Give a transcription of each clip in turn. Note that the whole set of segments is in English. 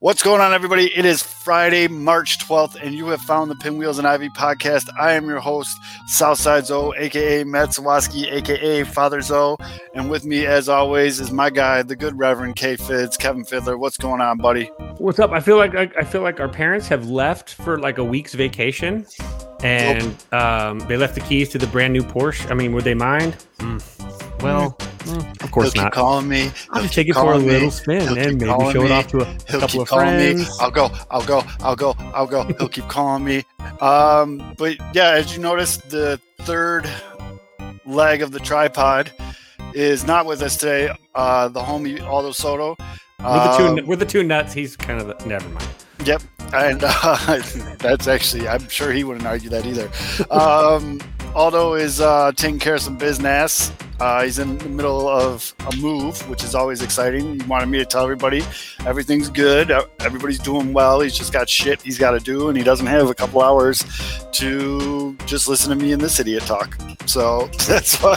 What's going on, everybody? It is Friday, March 12th, and you have found the Pinwheels and Ivy podcast. I am your host, Southside Zoe, aka Matt Sawaski, aka Father Zoe. And with me, as always, is my guy, the good Reverend K Fids, Kevin Fiddler. What's going on, buddy? What's up? I feel like I, I feel like our parents have left for like a week's vacation, and um, they left the keys to the brand new Porsche. I mean, would they mind? Mm. Well, mm, of course He'll not. keep calling me. I'll just take it for a me. little spin and maybe show it off to a He'll couple keep of calling me. friends. I'll go. I'll go. I'll go. I'll go. He'll keep calling me. Um, but yeah, as you noticed, the third leg of the tripod is not with us today. Uh, the homie Aldo Soto. We're the two. Um, the two nuts. He's kind of the, never mind. Yep, and uh, that's actually I'm sure he wouldn't argue that either. Um, Aldo is uh, taking care of some business. Uh, he's in the middle of a move, which is always exciting. He wanted me to tell everybody everything's good, uh, everybody's doing well. He's just got shit he's got to do, and he doesn't have a couple hours to just listen to me and this idiot talk. So that's why.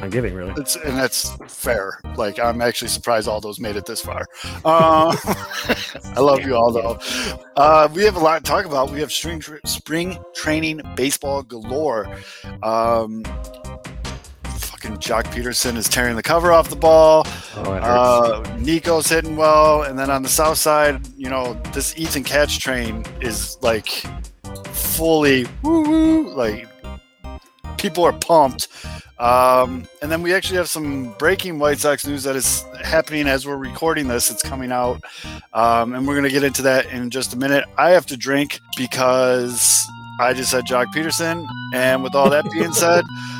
I'm giving really. It's, and that's fair. Like I'm actually surprised Aldo's made it this far. Uh, I love you, Aldo. Uh, we have a lot to talk about. We have spring spring training baseball galore. Um, fucking Joc Pederson is tearing the cover off the ball. Oh. Uh, Nico's hitting well, and then on the south side, you know, this Ethan Katz train is like fully woo woo. Like people are pumped. Um, and then we actually have some breaking White Sox news that is happening as we're recording this. It's coming out, um, and we're going to get into that in just a minute. I have to drink because I just said Joc Pederson, and with all that being said,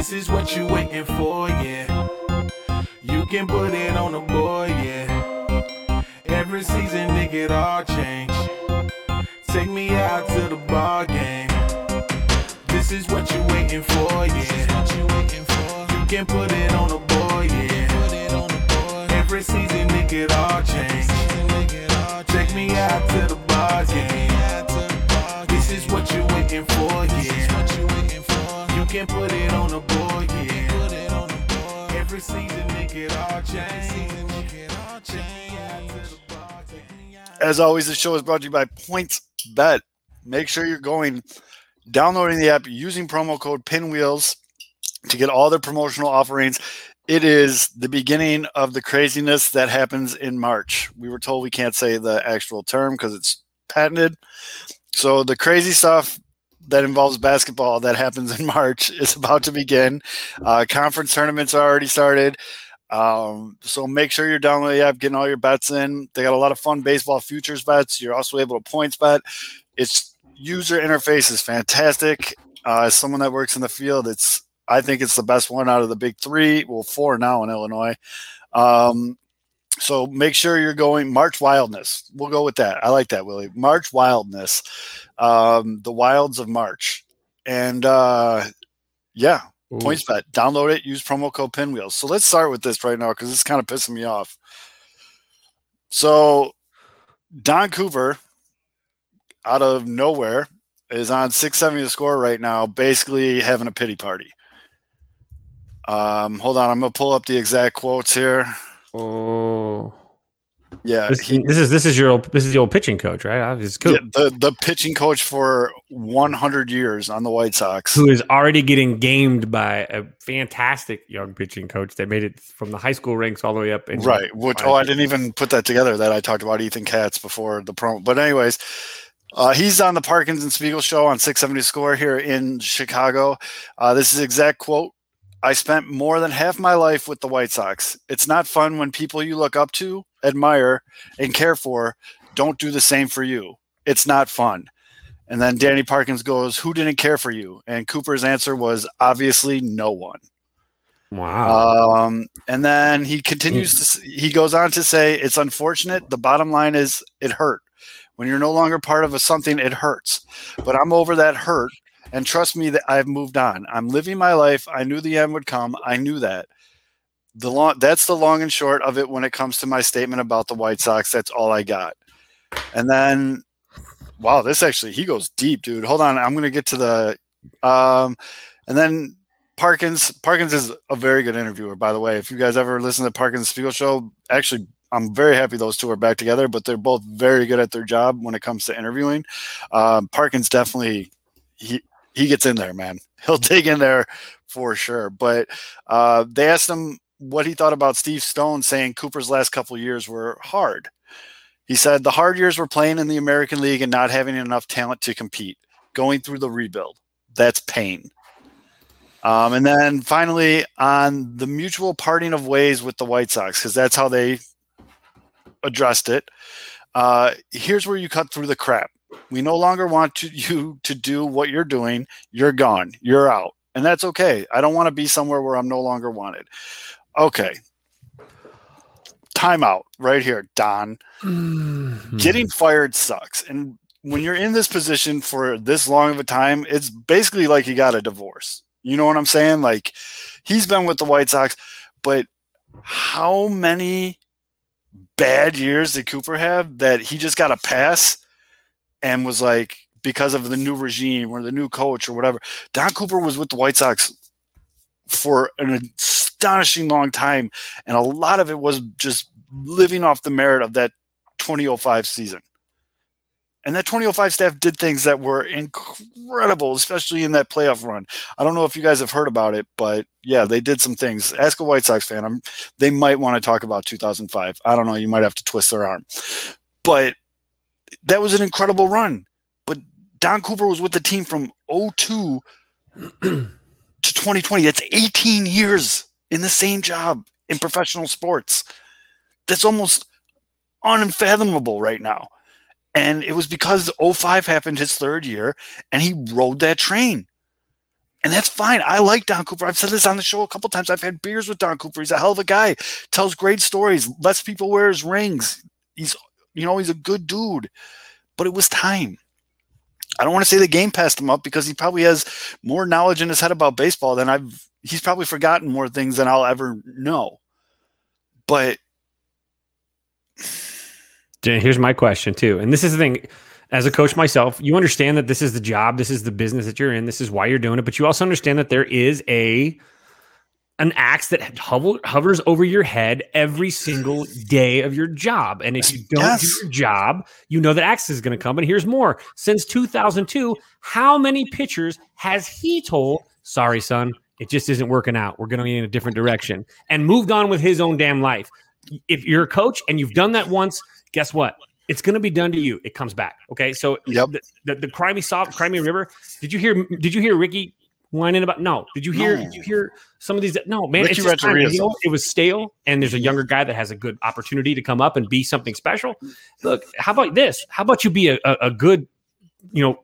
This is what you waiting for, yeah. You can put it on the boy, yeah. Every season, it get all change. Take me out to the ball game. This is what you waiting for, yeah. You can put it on the boy, yeah. Every season, it get all change. Take me out to the Season, get all change. Take me out to the ball game. As always, the show is brought to you by Points Bet. Make sure you're going, downloading the app, using promo code Pinwheels to get all their promotional offerings. It is the beginning of the craziness that happens in March. We were told we can't say the actual term because it's patented. So the crazy stuff that involves basketball that happens in March is about to begin. Uh, conference tournaments are already started. Um, so make sure you're downloading the app, getting all your bets in. They got a lot of fun baseball futures bets. You're also able to points bet. Its user interface is fantastic. Uh, as someone that works in the field, it's I think it's the best one out of the big three. Well, four now in Illinois. Um, so make sure you're going March Wildness. We'll go with that. I like that, Willie. March Wildness. Um, the wilds of March. And uh, yeah, Ooh. PointsBet. Download it. Use promo code Pinwheels. So let's start with this right now because it's kind of pissing me off. So Don Cooper, out of nowhere, is on 670 The Score right now, basically having a pity party. Um, hold on, I'm gonna pull up the exact quotes here. Oh, Yeah, this, he, this is this is your old, this is the old pitching coach, right? This is cool. yeah, the the pitching coach for 100 years on the White Sox. Who is already getting gamed by a fantastic young pitching coach that made it from the high school ranks all the way up. into Right. Which five oh, I didn't even put that together. That I talked about Ethan Katz before the promo. But anyways, uh, he's on the Parkins and Spiegel show on 670 Score here in Chicago. Uh, this is exact quote. I spent more than half my life with the White Sox. It's not fun when people you look up to, admire, and care for don't do the same for you. It's not fun. And then Danny Parkins goes, Who didn't care for you? And Cooper's answer was obviously no one. Wow. Um, and then he continues to, he goes on to say, it's unfortunate. The bottom line is it hurt. When you're no longer part of a something, it hurts. But I'm over that hurt. And trust me that I've moved on. I'm living my life. I knew the end would come. I knew that. The long that's the long and short of it when it comes to my statement about the White Sox. That's all I got. And then wow, this actually he goes deep, dude. Hold on. I'm gonna get to the um and then Parkins, Parkins is a very good interviewer, by the way. If you guys ever listen to Parkins Spiegel show, actually, I'm very happy those two are back together. But they're both very good at their job when it comes to interviewing. Um, Parkins definitely he he gets in there, man. He'll dig in there for sure. But uh, they asked him what he thought about Steve Stone saying Cooper's last couple years were hard. He said the hard years were playing in the American League and not having enough talent to compete, going through the rebuild. That's pain. Um, and then finally, on the mutual parting of ways with the White Sox, because that's how they addressed it. Uh, here's where you cut through the crap. We no longer want to, you to do what you're doing. You're gone. You're out. And that's okay. I don't want to be somewhere where I'm no longer wanted. Okay. Timeout right here, Don. Mm-hmm. Getting fired sucks. And when you're in this position for this long of a time, it's basically like you got a divorce. You know what I'm saying? Like he's been with the White Sox, but how many bad years did Cooper have that he just got a pass and was like because of the new regime or the new coach or whatever. Don Cooper was with the White Sox for an astonishing long time, and a lot of it was just living off the merit of that 2005 season. And that 2005 staff did things that were incredible, especially in that playoff run. I don't know if you guys have heard about it, but yeah, they did some things. Ask a White Sox fan. I'm, they might want to talk about 2005. I don't know. You might have to twist their arm. But that was an incredible run. But Don Cooper was with the team from 02 to 2020. That's 18 years in the same job in professional sports. That's almost unfathomable right now. And it was because 05 happened his third year and he rode that train. And that's fine. I like Don Cooper. I've said this on the show a couple times. I've had beers with Don Cooper. He's a hell of a guy. Tells great stories. Lets people wear his rings. He's, you know, he's a good dude. But it was time. I don't want to say the game passed him up because he probably has more knowledge in his head about baseball than I've. He's probably forgotten more things than I'll ever know. But here's my question too, and this is the thing. As a coach myself, you understand that this is the job, this is the business that you're in, this is why you're doing it, but you also understand that there is a an axe that hover, hovers over your head every single day of your job. And if you don't yes. do your job, you know that axe is going to come. And here's more. Since 2002, how many pitchers has he told, sorry, son, it just isn't working out. We're going in a different direction and moved on with his own damn life. If you're a coach and you've done that once, guess what? It's going to be done to you. It comes back. Okay. So yep. the, the, the Crimey soft Crimey River. Did you hear? Did you hear Ricky whining about? No. Did you hear? No. Did you hear some of these? No, man. It's time, you know, it was stale, and there's a younger guy that has a good opportunity to come up and be something special. Look, how about this? How about you be a, a, a good, you know,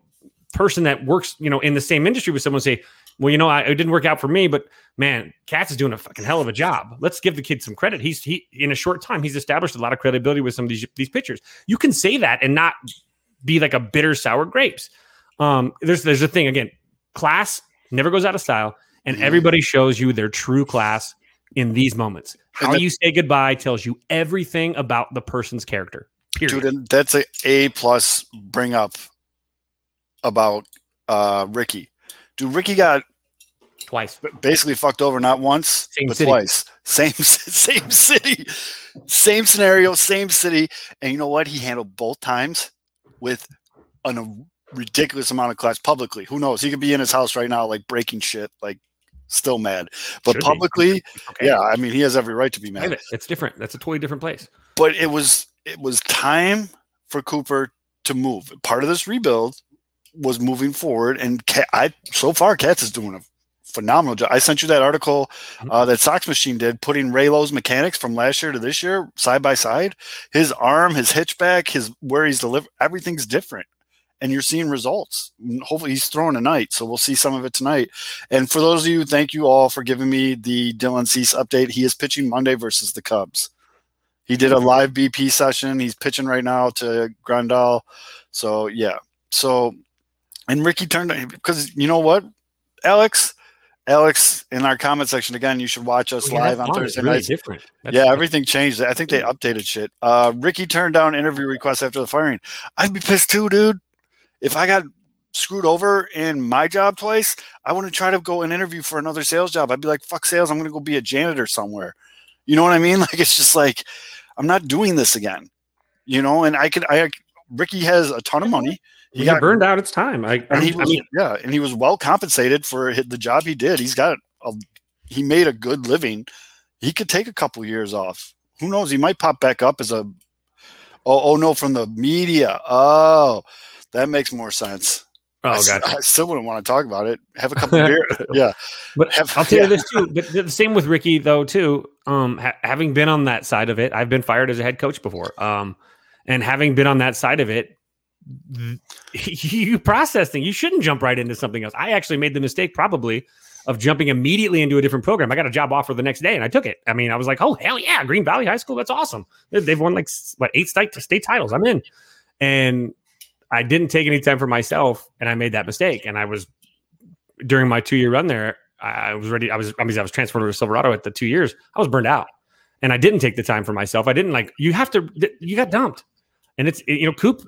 person that works, you know, in the same industry with someone say, well, you know, I, it didn't work out for me, but man, Katz is doing a fucking hell of a job. Let's give the kid some credit. He's he in a short time, he's established a lot of credibility with some of these these pitchers. You can say that and not be like a bitter sour grapes. Um, there's there's a thing again, class never goes out of style, and everybody shows you their true class in these moments. How you say goodbye tells you everything about the person's character. Period. Dude, that's a A plus bring up about uh, Ricky Dude, Ricky got twice. Basically fucked over not once, same but city. twice. Same same city. Same scenario, same city. And you know what? He handled both times with an, ridiculous amount of class publicly. Who knows? He could be in his house right now, like breaking shit, like still mad. But Should publicly, okay. yeah, I mean, he has every right to be mad. It's different. That's a totally different place. But it was it was time for Cooper to move. Part of this rebuild was moving forward, and I so far Katz is doing a phenomenal job. I sent you that article mm-hmm. uh, that Sox Machine did, putting Raylo's mechanics from last year to this year side by side. His arm, his hitchback, his where he's delivered, everything's different, and you're seeing results. Hopefully, he's throwing tonight, so we'll see some of it tonight. And for those of you, thank you all for giving me the Dylan Cease update. He is pitching Monday versus the Cubs. He did a live BP session. He's pitching right now to Grandal. So yeah. So and Ricky turned because you know what, Alex, Alex, in our comment section again, you should watch us Yeah, live on. Thursday really nights. different. That's yeah, different. everything changed. I think they updated shit. Uh, Ricky turned down interview requests after the firing. I'd be pissed too, dude. If I got screwed over in my job twice, I wouldn't try to go and interview for another sales job. I'd be like, fuck sales. I'm going to go be a janitor somewhere. You know what I mean? Like, it's just like, I'm not doing this again. You know, and I could, I, Ricky has a ton of money. He got burned out. It's time. I, And he I was, mean, yeah, and he was well compensated for the job he did. He's got a, he made a good living. He could take a couple years off. Who knows? He might pop back up as a. Oh, oh no! From the media. Oh, that makes more sense. I, oh god. I still wouldn't want to talk about it. Have a couple of beers. Yeah. But Have- I'll tell yeah. you this too. But the same with Ricky though too. Um, ha- having been on that side of it, I've been fired as a head coach before. Um, and having been on that side of it, th- you processing. You shouldn't jump right into something else. I actually made the mistake probably of jumping immediately into a different program. I got a job offer the next day and I took it. I mean, I was like, oh hell yeah, Green Valley High School, that's awesome. They- They've won like what eight state state titles. I'm in, and I didn't take any time for myself, and I made that mistake. And I was during my two year run there. I was ready. I was. I mean, I was transferred to Silverado at the two years. I was burned out, and I didn't take the time for myself. I didn't like. You have to. You got dumped, and it's you know, Coop.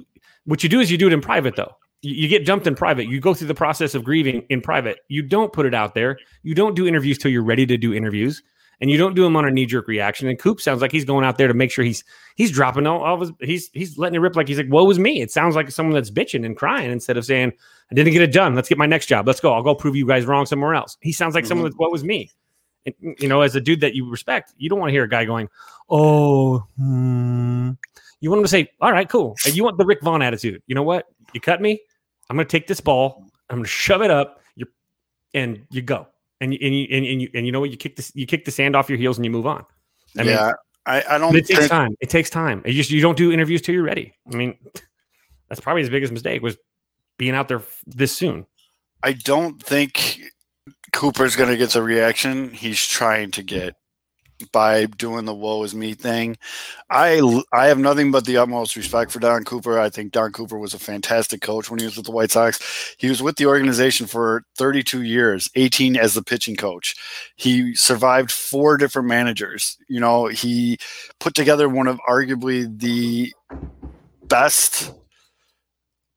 What you do is you do it in private, though. You get dumped in private. You go through the process of grieving in private. You don't put it out there. You don't do interviews till you're ready to do interviews, and you don't do them on a knee jerk reaction. And Coop sounds like he's going out there to make sure he's he's dropping all, all of his. He's he's letting it rip like he's like, "Woe is me." It sounds like someone that's bitching and crying instead of saying, I didn't get it done. Let's get my next job. Let's go. I'll go prove you guys wrong somewhere else. He sounds like someone that's what was me. And, you know, as a dude that you respect, you don't want to hear a guy going, "Oh, hmm." you want him to say, "All right, cool." And you want the Rick Vaughn attitude. You know what? You cut me. I'm going to take this ball. I'm going to shove it up. You and you go. And you, and you and, and you and you know what? You kick this. You kick the sand off your heels and you move on. I mean, yeah. I, I don't it takes think, time. It takes time. You just you don't do interviews till you're ready. I mean, that's probably his biggest mistake was being out there this soon. I don't think Cooper's going to get the reaction he's trying to get by doing the "woe is me" thing. I I have nothing but the utmost respect for Don Cooper. I think Don Cooper was a fantastic coach when he was with the White Sox. He was with the organization for 32 years, 18 as the pitching coach. He survived four different managers. You know, he put together one of arguably the best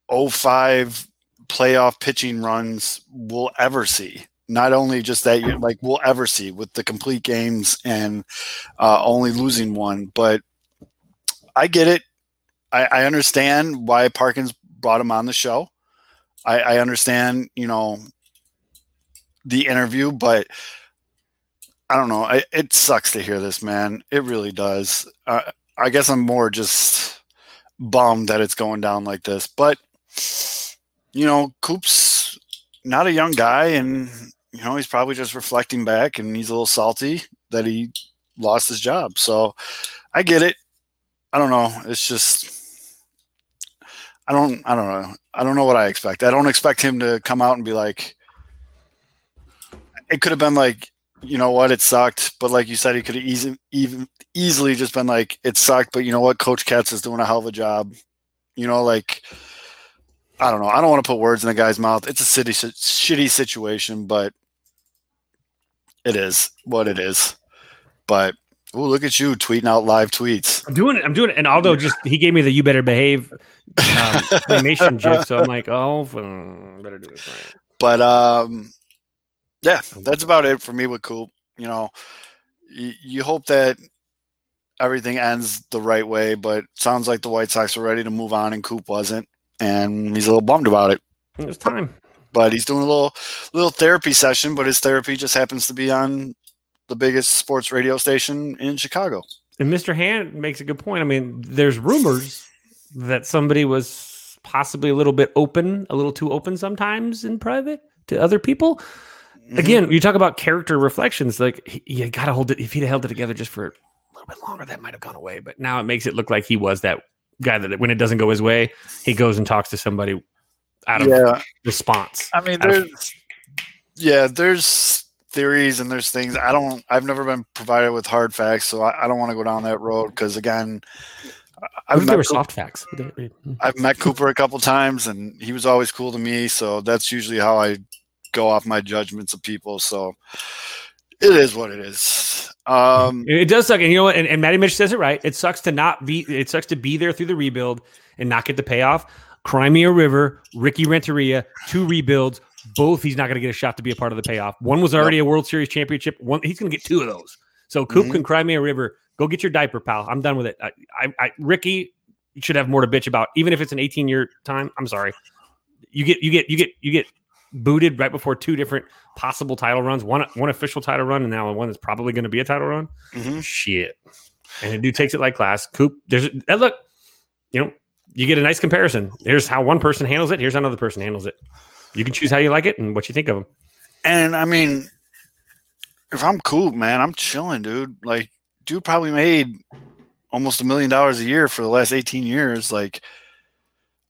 05 playoff pitching runs we'll ever see. Not only just that, year, like we'll ever see with the complete games and uh, only losing one, but I get it. I, I understand why Parkins brought him on the show. I, I understand, you know, the interview, but I don't know. I, it sucks to hear this, man. It really does. Uh, I guess I'm more just bummed that it's going down like this, but you know, Coop's not a young guy, and you know he's probably just reflecting back, and he's a little salty that he lost his job. So I get it. I don't know. It's just I don't I don't know. I don't know what I expect. I don't expect him to come out and be like it could have been like, you know what, it sucked, but like you said, he could have easy, even easily just been like, it sucked, but you know what, Coach Katz is doing a hell of a job. You know, like I don't know. I don't want to put words in the guy's mouth. It's a city shitty situation, but it is what it is. But oh, look at you tweeting out live tweets. I'm doing it. I'm doing it. And Aldo just he gave me the "You better behave" um, animation gif, so I'm like, oh, hmm, better do right. But um, yeah, that's about it for me with Coop. You know, you, you hope that everything ends the right way, but sounds like the White Sox are ready to move on, and Coop wasn't, and he's a little bummed about it. It was time. But he's doing a little little therapy session, but his therapy just happens to be on the biggest sports radio station in Chicago. And Mr. Hand makes a good point. I mean, there's rumors that somebody was possibly a little bit open, a little too open sometimes in private to other people. Mhm. Again, you talk about character reflections. Like he- you got to hold it. If he'd held it together just for a little bit longer, that might have gone away. But now it makes it look like he was that guy that when it doesn't go his way, he goes and talks to somebody out of yeah, response. I mean, Out of- there's yeah, there's theories and there's things I don't. I've never been provided with hard facts, so I, I don't want to go down that road because again, I I've they were met, soft facts. I've met Cooper a couple times, and he was always cool to me. So that's usually how I go off my judgments of people. So it is what it is. Um, It does suck, and you know what? And, and Matty Mitch says it right. It sucks to not be. It sucks to be there through the rebuild and not get the payoff. Crimea River, Ricky Renteria, two rebuilds. Both he's not going to get a shot to be a part of the payoff. One was already a World Series championship. One he's going to get two of those. So Coop Mhm. and Crimea River, go get your diaper, pal. I'm done with it. I, I, I Ricky should have more to bitch about, even if it's an 18 year time. I'm sorry. You get you get you get you get booted right before two different possible title runs. One one official title run, and now one that's probably going to be a title run. mhm. Shit. And the dude takes it like class. Coop, there's and look, you know, you get a nice comparison. Here's how one person handles it. Here's how another person handles it. You can choose how you like it and what you think of them. And I mean, if I'm cool, man, I'm chilling, dude. Like, dude probably made almost a million dollars a year for the last 18 years. Like,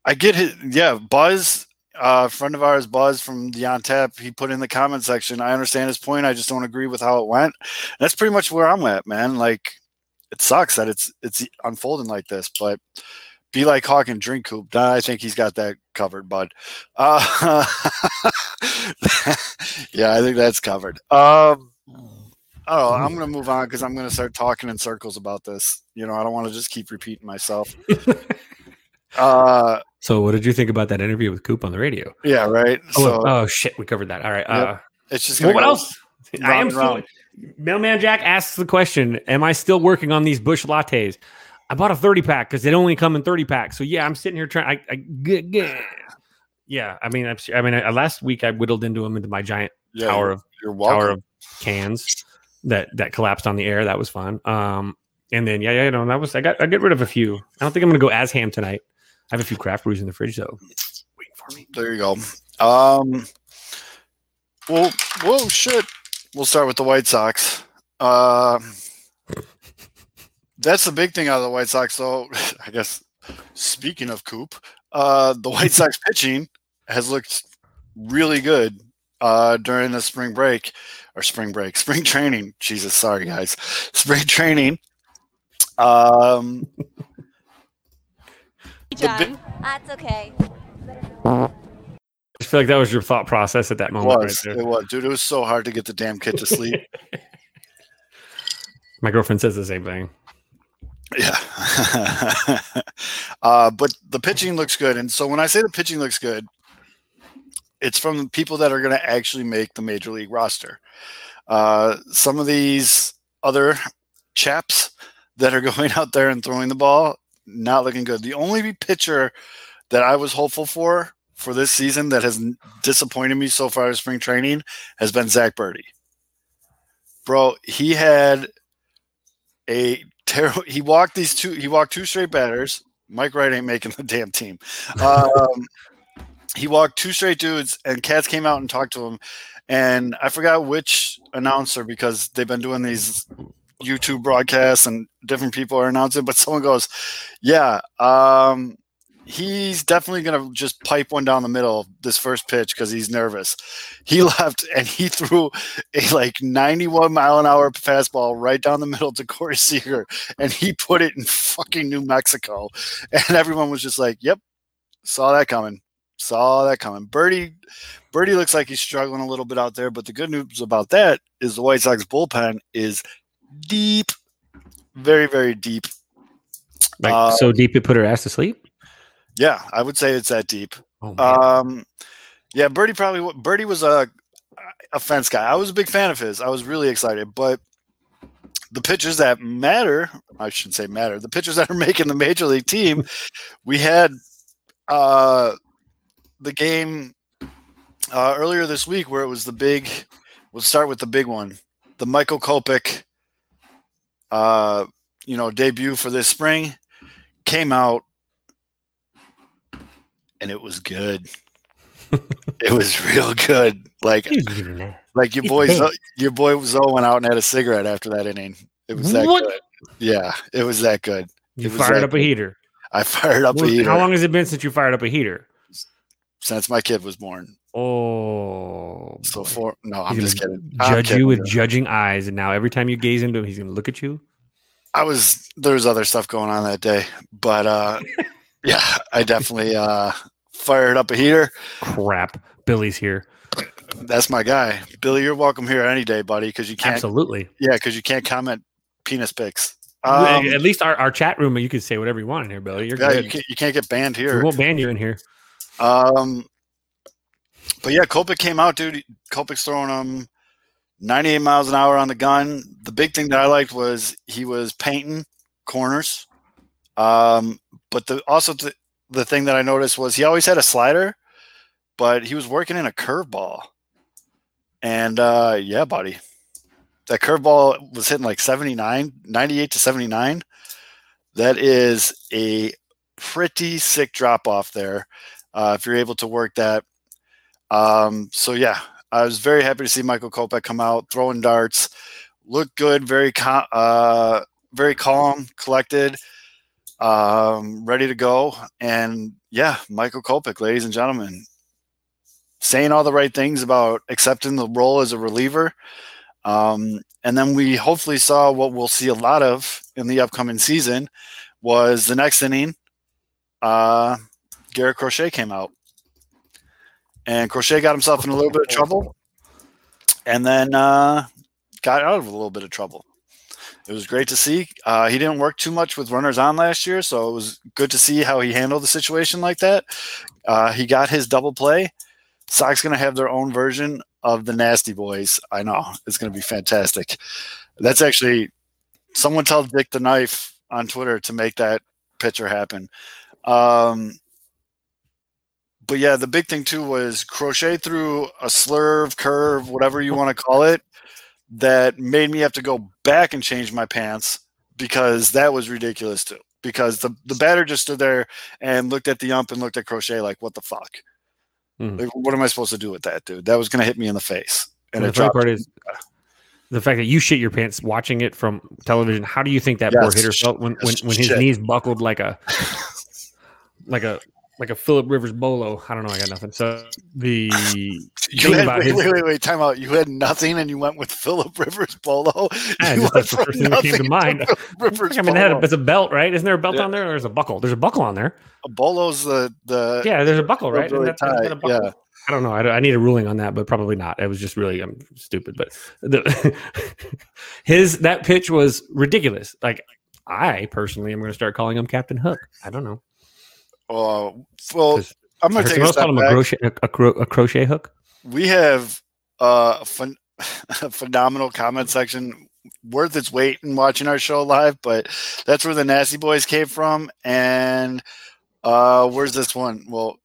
I get it. Yeah, Buzz, uh, friend of ours, Buzz from the On Tap, he put in the comment section. I understand his point. I just don't agree with how it went. That's pretty much where I'm at, man. Like, it sucks that it's it's unfolding like this, but be like Hawk and drink coop. I think he's got that covered, bud. Uh, yeah, I think that's covered. Um, I don't know. I'm going to move on because I'm going to start talking in circles about this. You know, I don't want to just keep repeating myself. uh, So, what did you think about that interview with Coop on the radio? yeah, right. Oh, So oh shit, we covered that. All right. Uh, it's just well, going what else? I am still. Mailman Jack asks the question: Am I still working on these Busch lattes? I bought a 30 pack because they only come in 30 packs. So yeah, I'm sitting here trying. I, I g- g- yeah, I mean, I'm, I mean, I, last week I whittled into them into my giant Yeah, tower of tower of cans that that collapsed on the air. That was fun. Um, and then yeah, yeah, you know, that was I got I get rid of a few. I don't think I'm gonna go as ham tonight. I have a few craft brews in the fridge though. Waiting for me. There you go. Um, well, whoa, shit. We'll start with the White Sox. Uh, that's the big thing out of the White Sox, So I guess speaking of Coop, uh, the White Sox pitching has looked really good uh, during the spring break or spring break, spring training. Jesus, sorry guys, spring training. Um, John. That's okay. I feel like that was your thought process at that it moment was, right it there. was, dude. It was so hard to get the damn kid to sleep. My girlfriend says the same thing. Yeah. uh, but the pitching looks good. And so when I say the pitching looks good, it's from people that are going to actually make the major league roster. Uh, some of these other chaps that are going out there and throwing the ball, not looking good. The only pitcher that I was hopeful for for this season that has disappointed me so far in spring training has been Zack Burdi. Bro, he had a terrible. He walked these two. He walked two straight batters. Mike Wright ain't making the damn team. Um, he walked two straight dudes, and Katz came out and talked to him. And I forgot which announcer because they've been doing these YouTube broadcasts and different people are announcing. But someone goes, "Yeah, um, he's definitely going to just pipe one down the middle this first pitch because he's nervous." He left and he threw a like 91 mile an hour fastball right down the middle to Corey Seager, and he put it in fucking New Mexico, and everyone was just like, "Yep, saw that coming, saw that coming." Burdi, Burdi looks like he's struggling a little bit out there, but the good news about that is the White Sox bullpen is deep, very very deep. Like Uh, so deep it put her ass to sleep. Yeah, I would say it's that deep. Oh. Um, yeah, Burdi probably Burdi was a a fence guy. I was a big fan of his. I was really excited, but the pitchers that matter, I shouldn't say matter, the pitchers that are making the major league team, we had uh the game uh, earlier this week where it was the big. We'll start with the big one, the Michael Kopech, uh, you know, debut for this spring, came out, and it was good. it was real good. Like like your boy Zo, your boy Zoe went out and had a cigarette after that inning. It was that What? good. Yeah, it was that good. you fired up a heater. I fired up a heater. How long has it been since you fired up a heater? since my kid was born. Oh, So for. No, I'm just kidding. I'm Judge kidding, you with judging eyes, and now every time you gaze into him, he's gonna look at you. I was there was other stuff going on that day, but uh, yeah, I definitely uh, fired up a heater. Crap, Billy's here. That's my guy, Billy. You're welcome here any day, buddy, because you can't. Absolutely. Yeah, because you can't comment penis pics. Um, At least our, our chat room, you can say whatever you want in here, Billy. You're yeah, you can't, you can't get banned here. We won't ban you in here. Um, but yeah, Kopech came out, dude. Kopech's throwing him 98 miles an hour on the gun. The big thing that I liked was he was painting corners. Um, but the also th- the thing that I noticed was he always had a slider, but he was working in a curveball. And uh, yeah, buddy, that curveball was hitting like 79, 98 to 79. That is a pretty sick drop off there uh, if you're able to work that. Um, so yeah, I was very happy to see Michael Kopech come out throwing darts. Looked good, very cal- uh, very calm, collected, um, ready to go. And yeah, Michael Kopech, ladies and gentlemen, saying all the right things about accepting the role as a reliever. Um, and then we hopefully saw what we'll see a lot of in the upcoming season was the next inning. Uh, Garrett Crochet came out. And Crochet got himself in a little bit of trouble and then uh, got out of a little bit of trouble. It was great to see. Uh, he didn't work too much with runners on last year, so it was good to see how he handled the situation like that. Uh, he got his double play. Sox going to have their own version of the Nasty Boys. I know. It's going to be fantastic. That's actually someone tell Dick the Knife on Twitter to make that picture happen. Um, but yeah, the big thing too was crochet through a slurve, curve, whatever you want to call it, that made me have to go back and change my pants because that was ridiculous too. Because the, the batter just stood there and looked at the ump and looked at crochet like, what the fuck? Mhm. Like, what am I supposed to do with that, dude? That was going to hit me in the face. And And the funny part is the fact that you shit your pants watching it from television. How do you think that poor hitter felt when, when, when his shit. knees buckled like a like a like a Philip Rivers bolo? I don't know. I got nothing. So the You had, wait, his- wait, wait, wait, time out. You had nothing and you went with Philip Rivers Bolo. Yeah, just that's the first thing that came to mind. Philip Rivers I mean, had a, it's a belt, right? Isn't there a belt Yeah. on there, there's a buckle? There's a buckle on there. A Bolo's the the Yeah, there's a buckle, right? really Isn't that- isn't that a buckle? yeah. I don't know. I, I need a ruling on that, but probably not. It was just really I'm stupid. But the, his that pitch was ridiculous. Like I personally am going to start calling him Captain Hook. I don't know. Uh, well, I'm going to take a step him a back. crochet, a, a, cro- a crochet hook. We have uh, a, phen- a phenomenal comment section worth its weight in watching our show live, but that's where the Nasty Boys came from. And uh, where's this one? Well,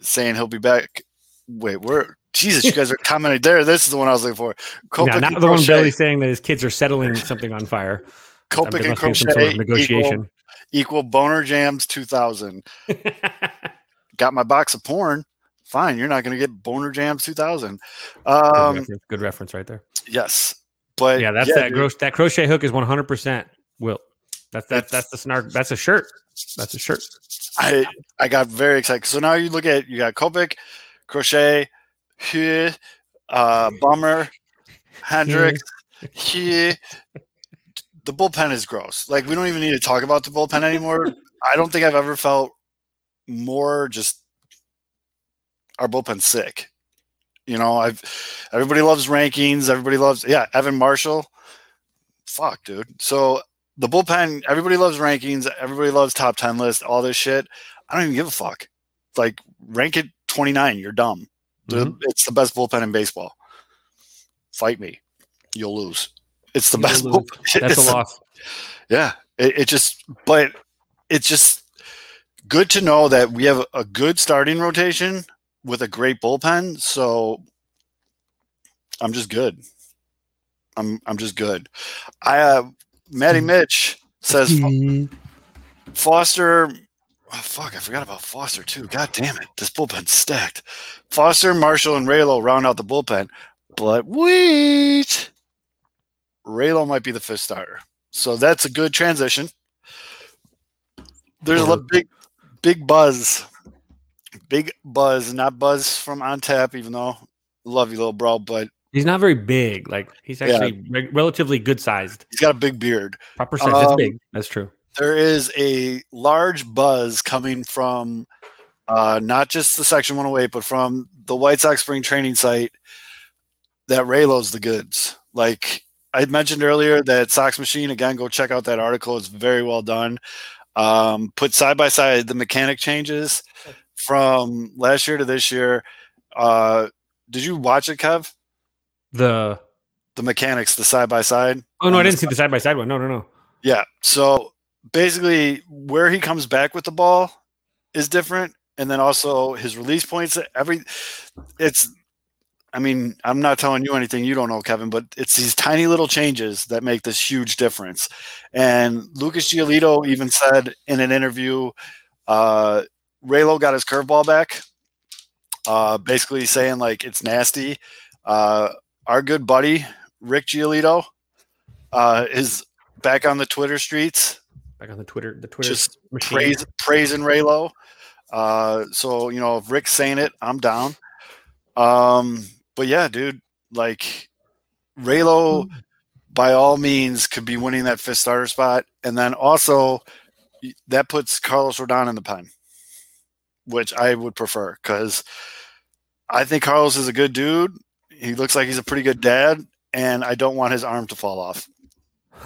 saying he'll be back. Wait, where? Jesus, you guys are commenting there. This is the one I was looking for. Yeah, not the one Crochet. Billy saying that his kids are settling something on fire. There and some sort Crochet of negotiation. equal, equal Boner Jams 2000. Got my box of porn. Fine, you're not going to get Boner Jams 2000. good, Um, reference, good reference right there. yes, but Yeah, that's that dude, gross. That crochet hook is 100 percent Will. That's that. That's- That's the snark. That's a shirt. That's a shirt. I I got very excited. So now you look at you got Kopech, Crochet, Heuer, uh, Bummer, Hendriks, Heuer. The bullpen is gross. Like we don't even need to talk about the bullpen anymore. I don't think I've ever felt more just our bullpen sick. You know, I've everybody loves rankings. Everybody loves yeah, Evan Marshall. Fuck, dude. So the bullpen, everybody loves rankings. Everybody loves top ten list. All this shit. I don't even give a fuck. Like rank it twenty nine. You're dumb. Mhm. It's the best bullpen in baseball. Fight me, you'll lose. It's the You'll best. bullpen. That's It's a loss. yeah, it, it just, but it's just good to know that we have a good starting rotation with a great bullpen. So I'm just good. I'm I'm just good. I uh, Matty Mitch says Foster. Oh, fuck, I forgot about Foster too. God damn it, this bullpen's stacked. Foster, Marshall, and Raylo round out the bullpen, but wait, Raylo might be the fifth starter. So that's a good transition. There's a big, big buzz, big Buzz, not Buzz from On Tap, even though love you, little bro, but He's not very big. Like he's Yeah. actually re- relatively good sized. he's got a big beard. Proper size. Um, big. That's true. There is a large buzz coming from uh, not just the Section 108, but from the White Sox spring training site that Raylo's the goods. Like I mentioned earlier, that Sox Machine, again, go check out that article. It's very well done. Um, put side by side the mechanic changes from last year to this year. Uh, did you watch it, Kev? The The mechanics, the side by side. oh no, I didn't see the side by side one. No, no, no. Yeah. So basically, where he comes back with the ball is different, and then also his release points. Every it's. I mean, I'm not telling you anything you don't know, Kevin, but it's these tiny little changes that make this huge difference. And Lucas Giolito even said in an interview, uh, Raylo got his curveball back, uh, basically saying like it's nasty. Uh, our good buddy Rick Giolito uh, is back on the Twitter streets, Back on the Twitter, the Twitter just machine. praise praising Raylo. Uh, so you know, if Rick's saying it, I'm down. Um, but yeah, dude, like Raylo, by all means, could be winning that fifth starter spot, and then also that puts Carlos Rodon in the pen, which I would prefer because I think Carlos is a good dude. He looks like he's a pretty good dad, and I don't want his arm to fall off.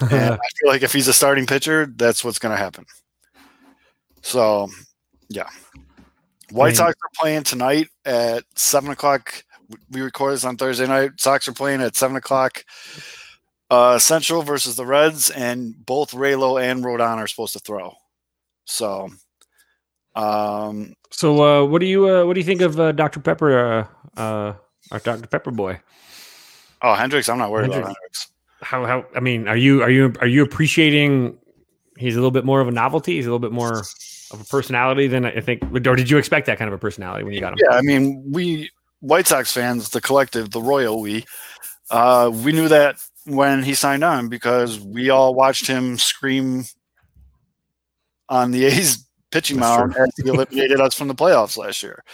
And I feel like if he's a starting pitcher, that's what's going to happen. So, yeah. White mean- Sox are playing tonight at seven o'clock. We record this on Thursday night. Sox are playing at seven o'clock. Uh, Central versus the Reds, and both Raylo and Rodon are supposed to throw. So, um, so, uh, what do you uh, what do you think of uh, Dr Pepper, uh, uh, our Dr Pepper boy? oh Hendriks, I'm not worried about Hendriks. Hendriks. How how I mean, are you are you are you appreciating? He's a little bit more of a novelty. He's a little bit more of a personality than I think. Or did you expect that kind of a personality when you got him? Yeah, I mean, we White Sox fans, the collective, the royal we, uh, we knew that when he signed on because we all watched him scream on the A's pitching That's mound as he eliminated us from the playoffs last year.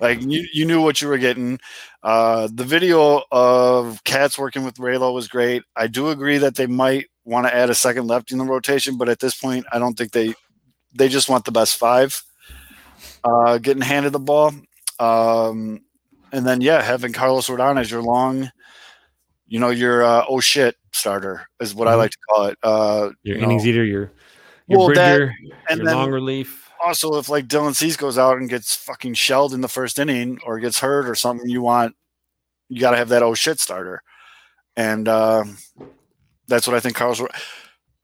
Like you, you knew what you were getting. Uh, the video of Katz working with Raylo was great. I do agree that they might want to add a second lefty in the rotation, but at this point, I don't think they they just want the best five uh, getting handed the ball. Um, and then yeah, having Carlos Rodon as your long, you know, your uh, oh shit starter is what I Mhm. like to call it. Uh, Your you innings know, eater, your your Well, that- bridger, and your then- long relief. also if like Dylan Cease goes out and gets fucking shelled in the first inning or gets hurt or something, you want you got to have that oh shit starter, and uh, that's what I think Carlos.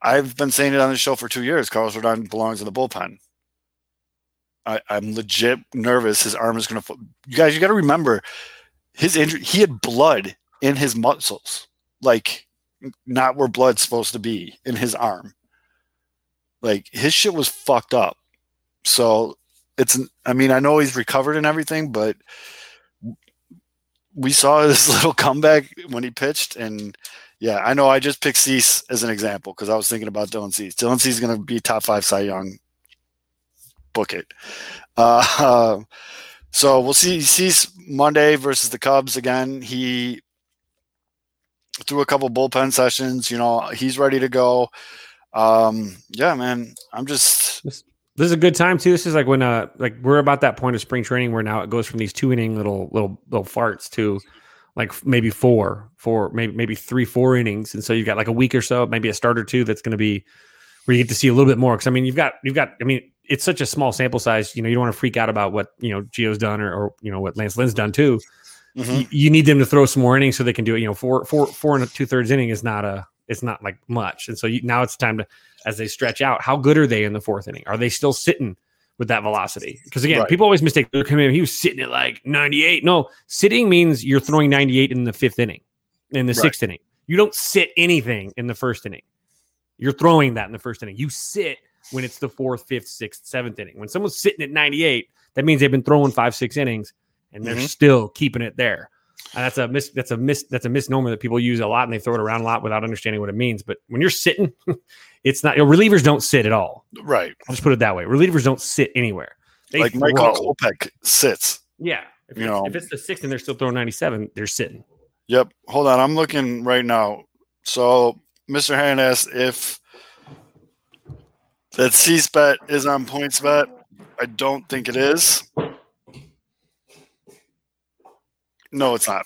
I've been saying it on the show for two years. Carlos Rodon belongs in the bullpen. I, I'm legit nervous. His arm is going to. You guys, you got to remember his injury. He had blood in his muscles, like not where blood's supposed to be in his arm. Like his shit was fucked up. So it's. I mean, I know he's recovered and everything, but we saw his little comeback when he pitched, and yeah, I know. I just picked Cease as an example because I was thinking about Dylan Cease. Dylan Cease is going to be top five Cy Young. Book it. Uh, so we'll see. He sees Monday versus the Cubs again. He threw a couple bullpen sessions. You know, he's ready to go. Um, yeah, man. I'm just This is a good time too. This is like when uh like we're about that point of spring training where now it goes from these two inning little little little farts to like maybe four, four, maybe maybe three, four innings, and so you've got like a week or so, maybe a start or two that's going to be where you get to see a little bit more. Because I mean, you've got you've got I mean, it's such a small sample size. You know, you don't want to freak out about what you know Gio's done or, or you know what Lance Lynn's done too. Mhm. You, you need them to throw some more innings so they can do it. You know, four four four and two thirds inning is not a it's not like much, and so you, now it's time to as they stretch out. How good are they in the fourth inning? Are they still sitting with that velocity? Because again, Right. people always mistake. They're coming. He was sitting at like ninety eight. No, sitting means you're throwing ninety eight in the fifth inning, in the Right. sixth inning. You don't sit anything in the first inning. You're throwing that in the first inning. You sit when it's the fourth, fifth, sixth, seventh inning. When someone's sitting at 98, that means they've been throwing five, six innings and they're Mhm. still keeping it there. And that's a mis- that's a mis- that's a misnomer that people use a lot and they throw it around a lot without understanding what it means. But when you're sitting, it's not relievers don't sit at all. right. I'll just put it that way. Relievers don't sit anywhere. They like Michael throw. Kopech sits. Yeah. If, You it's, know. if it's the sixth and they're still throwing 97, they're sitting. Yep. Hold on. I'm looking right now. So Mr. Hand asked if that Cease bet is on PointsBet. I don't think it is. No, it's not.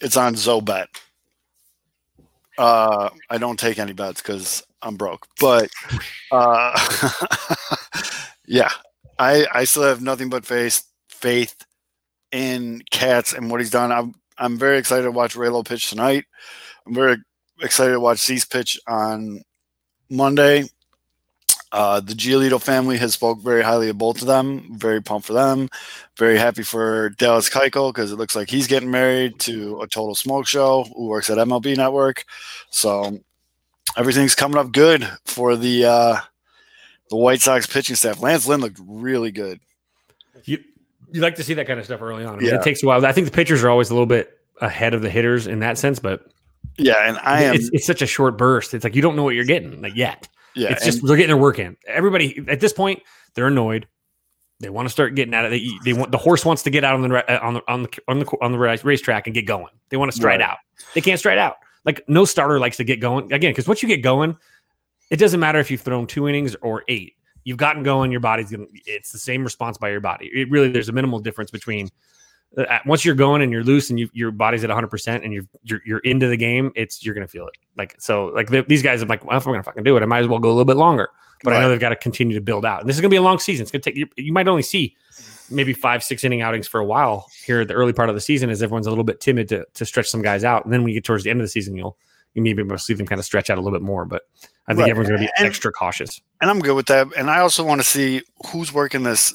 It's on Zobet. Uh, I don't take any bets because I'm broke. But uh, yeah, I I still have nothing but faith faith in Katz and what he's done. I'm I'm very excited to watch Raylo pitch tonight. I'm very excited to watch Cease pitch on Monday. Uh, the Giolito family has spoke very highly of both of them. Very pumped for them. Very happy for Dallas Keuchel because it looks like he's getting married to a total smoke show who works at MLB Network. So everything's coming up good for the uh, the White Sox pitching staff. Lance Lynn looked really good. You you like to see that kind of stuff early on. I mean, Yeah. It takes a while. I think the pitchers are always a little bit ahead of the hitters in that sense, but Yeah, and I am. it's, it's such a short burst. It's like you don't know what you're getting like yet. Yeah, it's just they're getting their work in. Everybody at this point, they're annoyed. They want to start getting out it. They, they want the horse wants to get out on the uh, on the on the on the on the race- racetrack and get going. They want to stride Right. out. They can't stride out. Like no starter likes to get going again because once you get going, it doesn't matter if you've thrown two innings or eight. You've gotten going. Your body's gonna. It's the same response by your body. It really there's a minimal difference between Uh, once you're going and you're loose and you, your body's at 100 percent and you're, you're you're into the game. It's you're gonna feel it. Like so, like th- these guys. I'm like, well, if I'm gonna fucking do it, I might as well go a little bit longer. But I know they've got to continue to build out. And this is gonna be a long season. It's gonna take you. You might only see maybe five, six inning outings for a while here at the early part of the season, as everyone's a little bit timid to to stretch some guys out. And then when you get towards the end of the season, you'll you maybe be able to see them kind of stretch out a little bit more. But I think Right. everyone's gonna be And- extra cautious. and I'm good with that. And I also want to see who's working this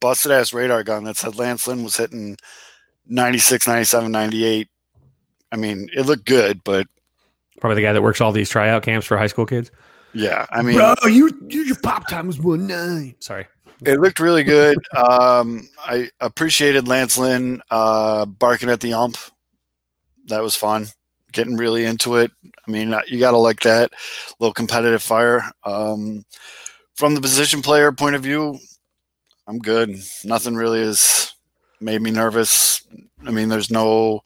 busted ass radar gun that said Lance Lynn was hitting 96, 97, 98. I mean, it looked good, but Probably the guy that works all these tryout camps for high school kids. yeah, I mean, you, you your pop time was one nine. Sorry. it looked really good. Um, I appreciated Lance Lynn uh, barking at the ump. That was fun. Getting really into it. I mean, uh, you got to like that little competitive fire. Um, from the position player point of view, I'm good. Nothing really has made me nervous. I mean, there's no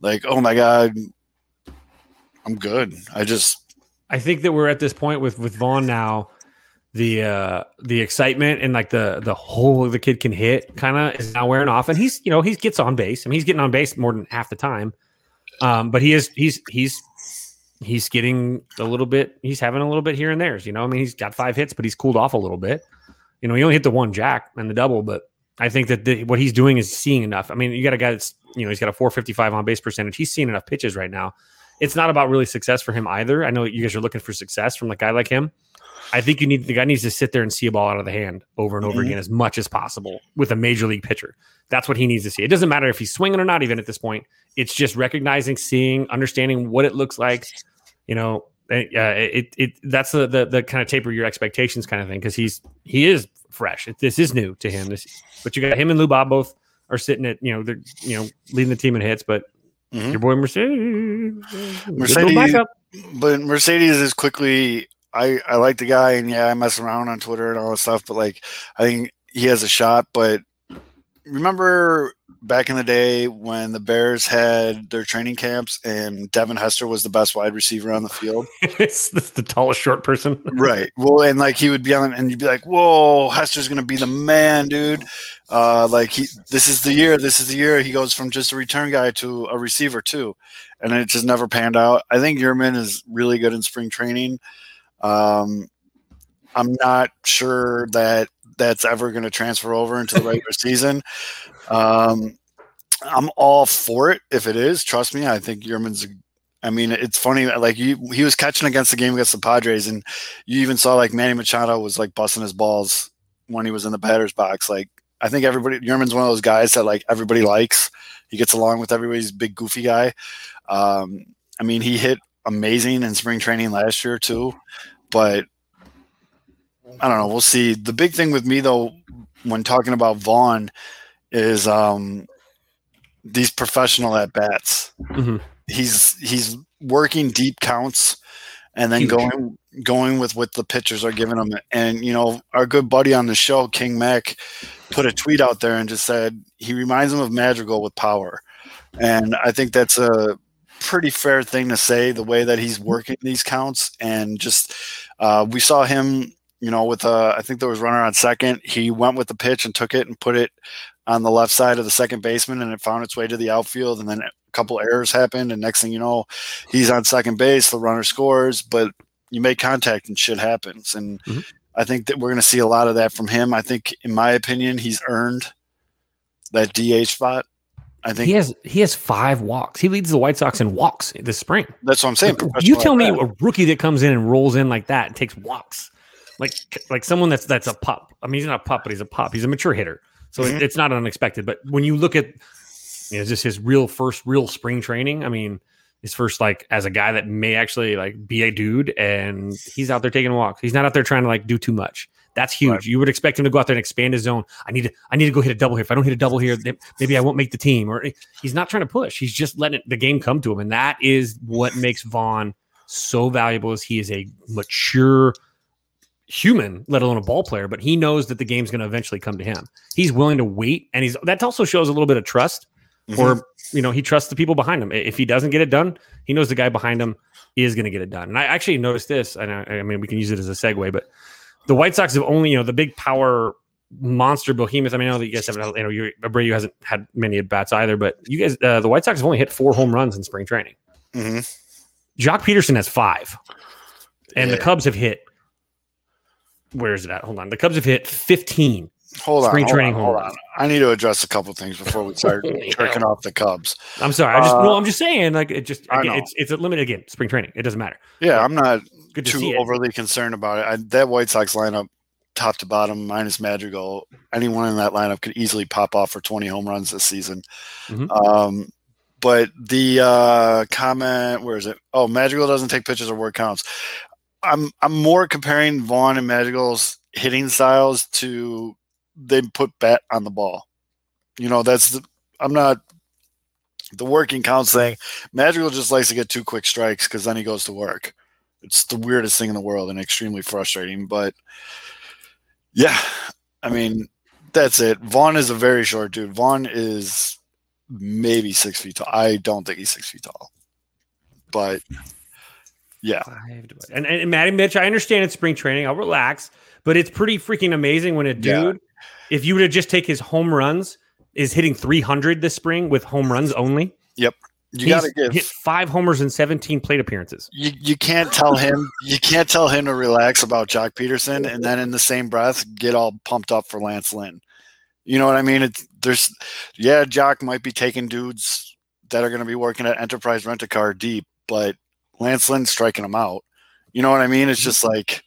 like, oh my god, I'm good. I just I think that we're at this point with with Vaughn now. The uh the excitement and like the the whole the kid can hit kind of is now wearing off, and he's you know he gets on base. I mean he's getting on base more than half the time, um, but he is he's he's he's getting a little bit. He's having a little bit here and there. You know, I mean he's got five hits, but he's cooled off a little bit. You know, he only hit the one jack and the double, but I think that the, what he's doing is seeing enough. I mean, you got a guy that's you know he's got a 455 on base percentage. He's seeing enough pitches right now it's not about really success for him either. I know you guys are looking for success from a guy like him. I think you need the guy needs to sit there and see a ball out of the hand over and over Mhm. again as much as possible with a major league pitcher. That's what he needs to see. It doesn't matter if he's swinging or not, even at this point. It's just recognizing, seeing, understanding what it looks like. You know, uh, it it that's the the, the kind of taper your expectations kind of thing because he's he is fresh. It, this is new to him. This, but you got him and Lou Bob both are sitting at you know they're you know leading the team in hits, but Mhm. your boy Mercedes, Mercedes- Good little backup. but Mercedes is quickly. I I like the guy, and yeah, I mess around on Twitter and all that stuff. But like, I think he has a shot. But remember back in the day when the Bears had their training camps, and Devin Hester was the best wide receiver on the field. it's, it's the tallest short person. right. Well, and like he would be on, and you'd be like, "Whoa, Hester's gonna be the man, dude." Uh, like he, this is the year. This is the year he goes from just a return guy to a receiver too, and it just never panned out. I think Yermín is really good in spring training. Um, I'm not sure that that's ever going to transfer over into the regular season. Um, I'm all for it if it is. Trust me, I think Yermín's. I mean, it's funny. Like you, he was catching against the game against the Padres, and you even saw like Manny Machado was like busting his balls when he was in the batter's box. Like I think everybody, Yermín's one of those guys that like everybody likes. He gets along with everybody. He's a big goofy guy. Um, I mean, he hit amazing in spring training last year too, but I don't know. We'll see. The big thing with me though, when talking about Vaughn, is um, these professional at bats. Mhm. He's he's working deep counts, and then Huge. going going with what the pitchers are giving them. And you know, our good buddy on the show, King Mac, put a tweet out there and just said he reminds him of Madrigal with power, and I think that's a pretty fair thing to say. The way that he's working these counts, and just uh, we saw him. You know, with uh, I think there was runner on second. He went with the pitch and took it and put it on the left side of the second baseman, and it found its way to the outfield. And then a couple errors happened, and next thing you know, he's on second base. The runner scores, but you make contact and shit happens. And Mhm. I think that we're going to see a lot of that from him. I think, in my opinion, he's earned that DH spot. I think He has he has five walks. He leads the White Sox in walks this spring. that's what I'm saying. you professional tell me at bat. a rookie that comes in and rolls in like that and takes walks, like like someone that's that's a pup. I mean, he's not a pup, but he's a pup. He's a mature hitter, so it- Mhm. it's not unexpected. But when you look at, you know, just his real first real spring training. I mean, his first like as a guy that may actually like be a dude, and he's out there taking walks. He's not out there trying to like do too much. That's huge. Right. You would expect him to go out there and expand his zone. I need to, I need to go hit a double here. If I don't hit a double here, maybe I won't make the team. Or he's not trying to push. He's just letting it, the game come to him, and that is what makes Vaughn so valuable. Is he is a mature human, let alone a ball player, but he knows that the game's going to eventually come to him. He's willing to wait, and he's that also shows a little bit of trust, Mhm. or you know, he trusts the people behind him. If he doesn't get it done, he knows the guy behind him is going to get it done. And I actually noticed this, and I, I mean, we can use it as a segue, but the White Sox have only, you know, the big power monster behemoth. I mean, I know that you guys haven't, you know, you, Abreu hasn't had many at bats either, but you guys, uh, the White Sox have only hit four home runs in spring training. Mhm. Joc Pederson has five, and the Cubs have hit. Where is it at? Hold on. The Cubs have hit 15. Hold on, Spring hold training on, home hold on. I need to address a couple things before we start jerking off the Cubs. I'm sorry. I just Uh, no. I'm just saying. Like it just again, it's it's a limit again. Spring training. It doesn't matter. Yeah, I'm not Good to too see it. overly concerned about it. I, that White Sox lineup, top to bottom, minus Madrigal, anyone in that lineup could easily pop off for 20 home runs this season. Mhm. Um, but the uh, comment, where is it? Oh, Madrigal doesn't take pitches or word counts. I'm I'm more comparing Vaughn and Madrigal's hitting styles to they put bat on the ball. You know, that's the I'm not the working counts thing. Madrigal just likes to get two quick strikes because then he goes to work. It's the weirdest thing in the world and extremely frustrating. But yeah, I mean, that's it. Vaughn is a very short dude. Vaughn is maybe six feet tall. I don't think he's six feet tall. But yeah, And, and Matty Mitch, I understand it's spring training. I'll relax, but it's pretty freaking amazing when a Yeah. dude, if you were to just take his home runs, is hitting 300 this spring with home runs only. Yep. You got to give. hit five homers and 17 plate appearances. you, you can't tell him you can't tell him to relax about Joc Pederson and then in the same breath get all pumped up for Lance Lynn. You know what I mean? It's there's yeah, Joc might be taking dudes that are going to be working at Enterprise Rent a Car deep, but Lance Lynn's striking them out. You know what I mean? It's just like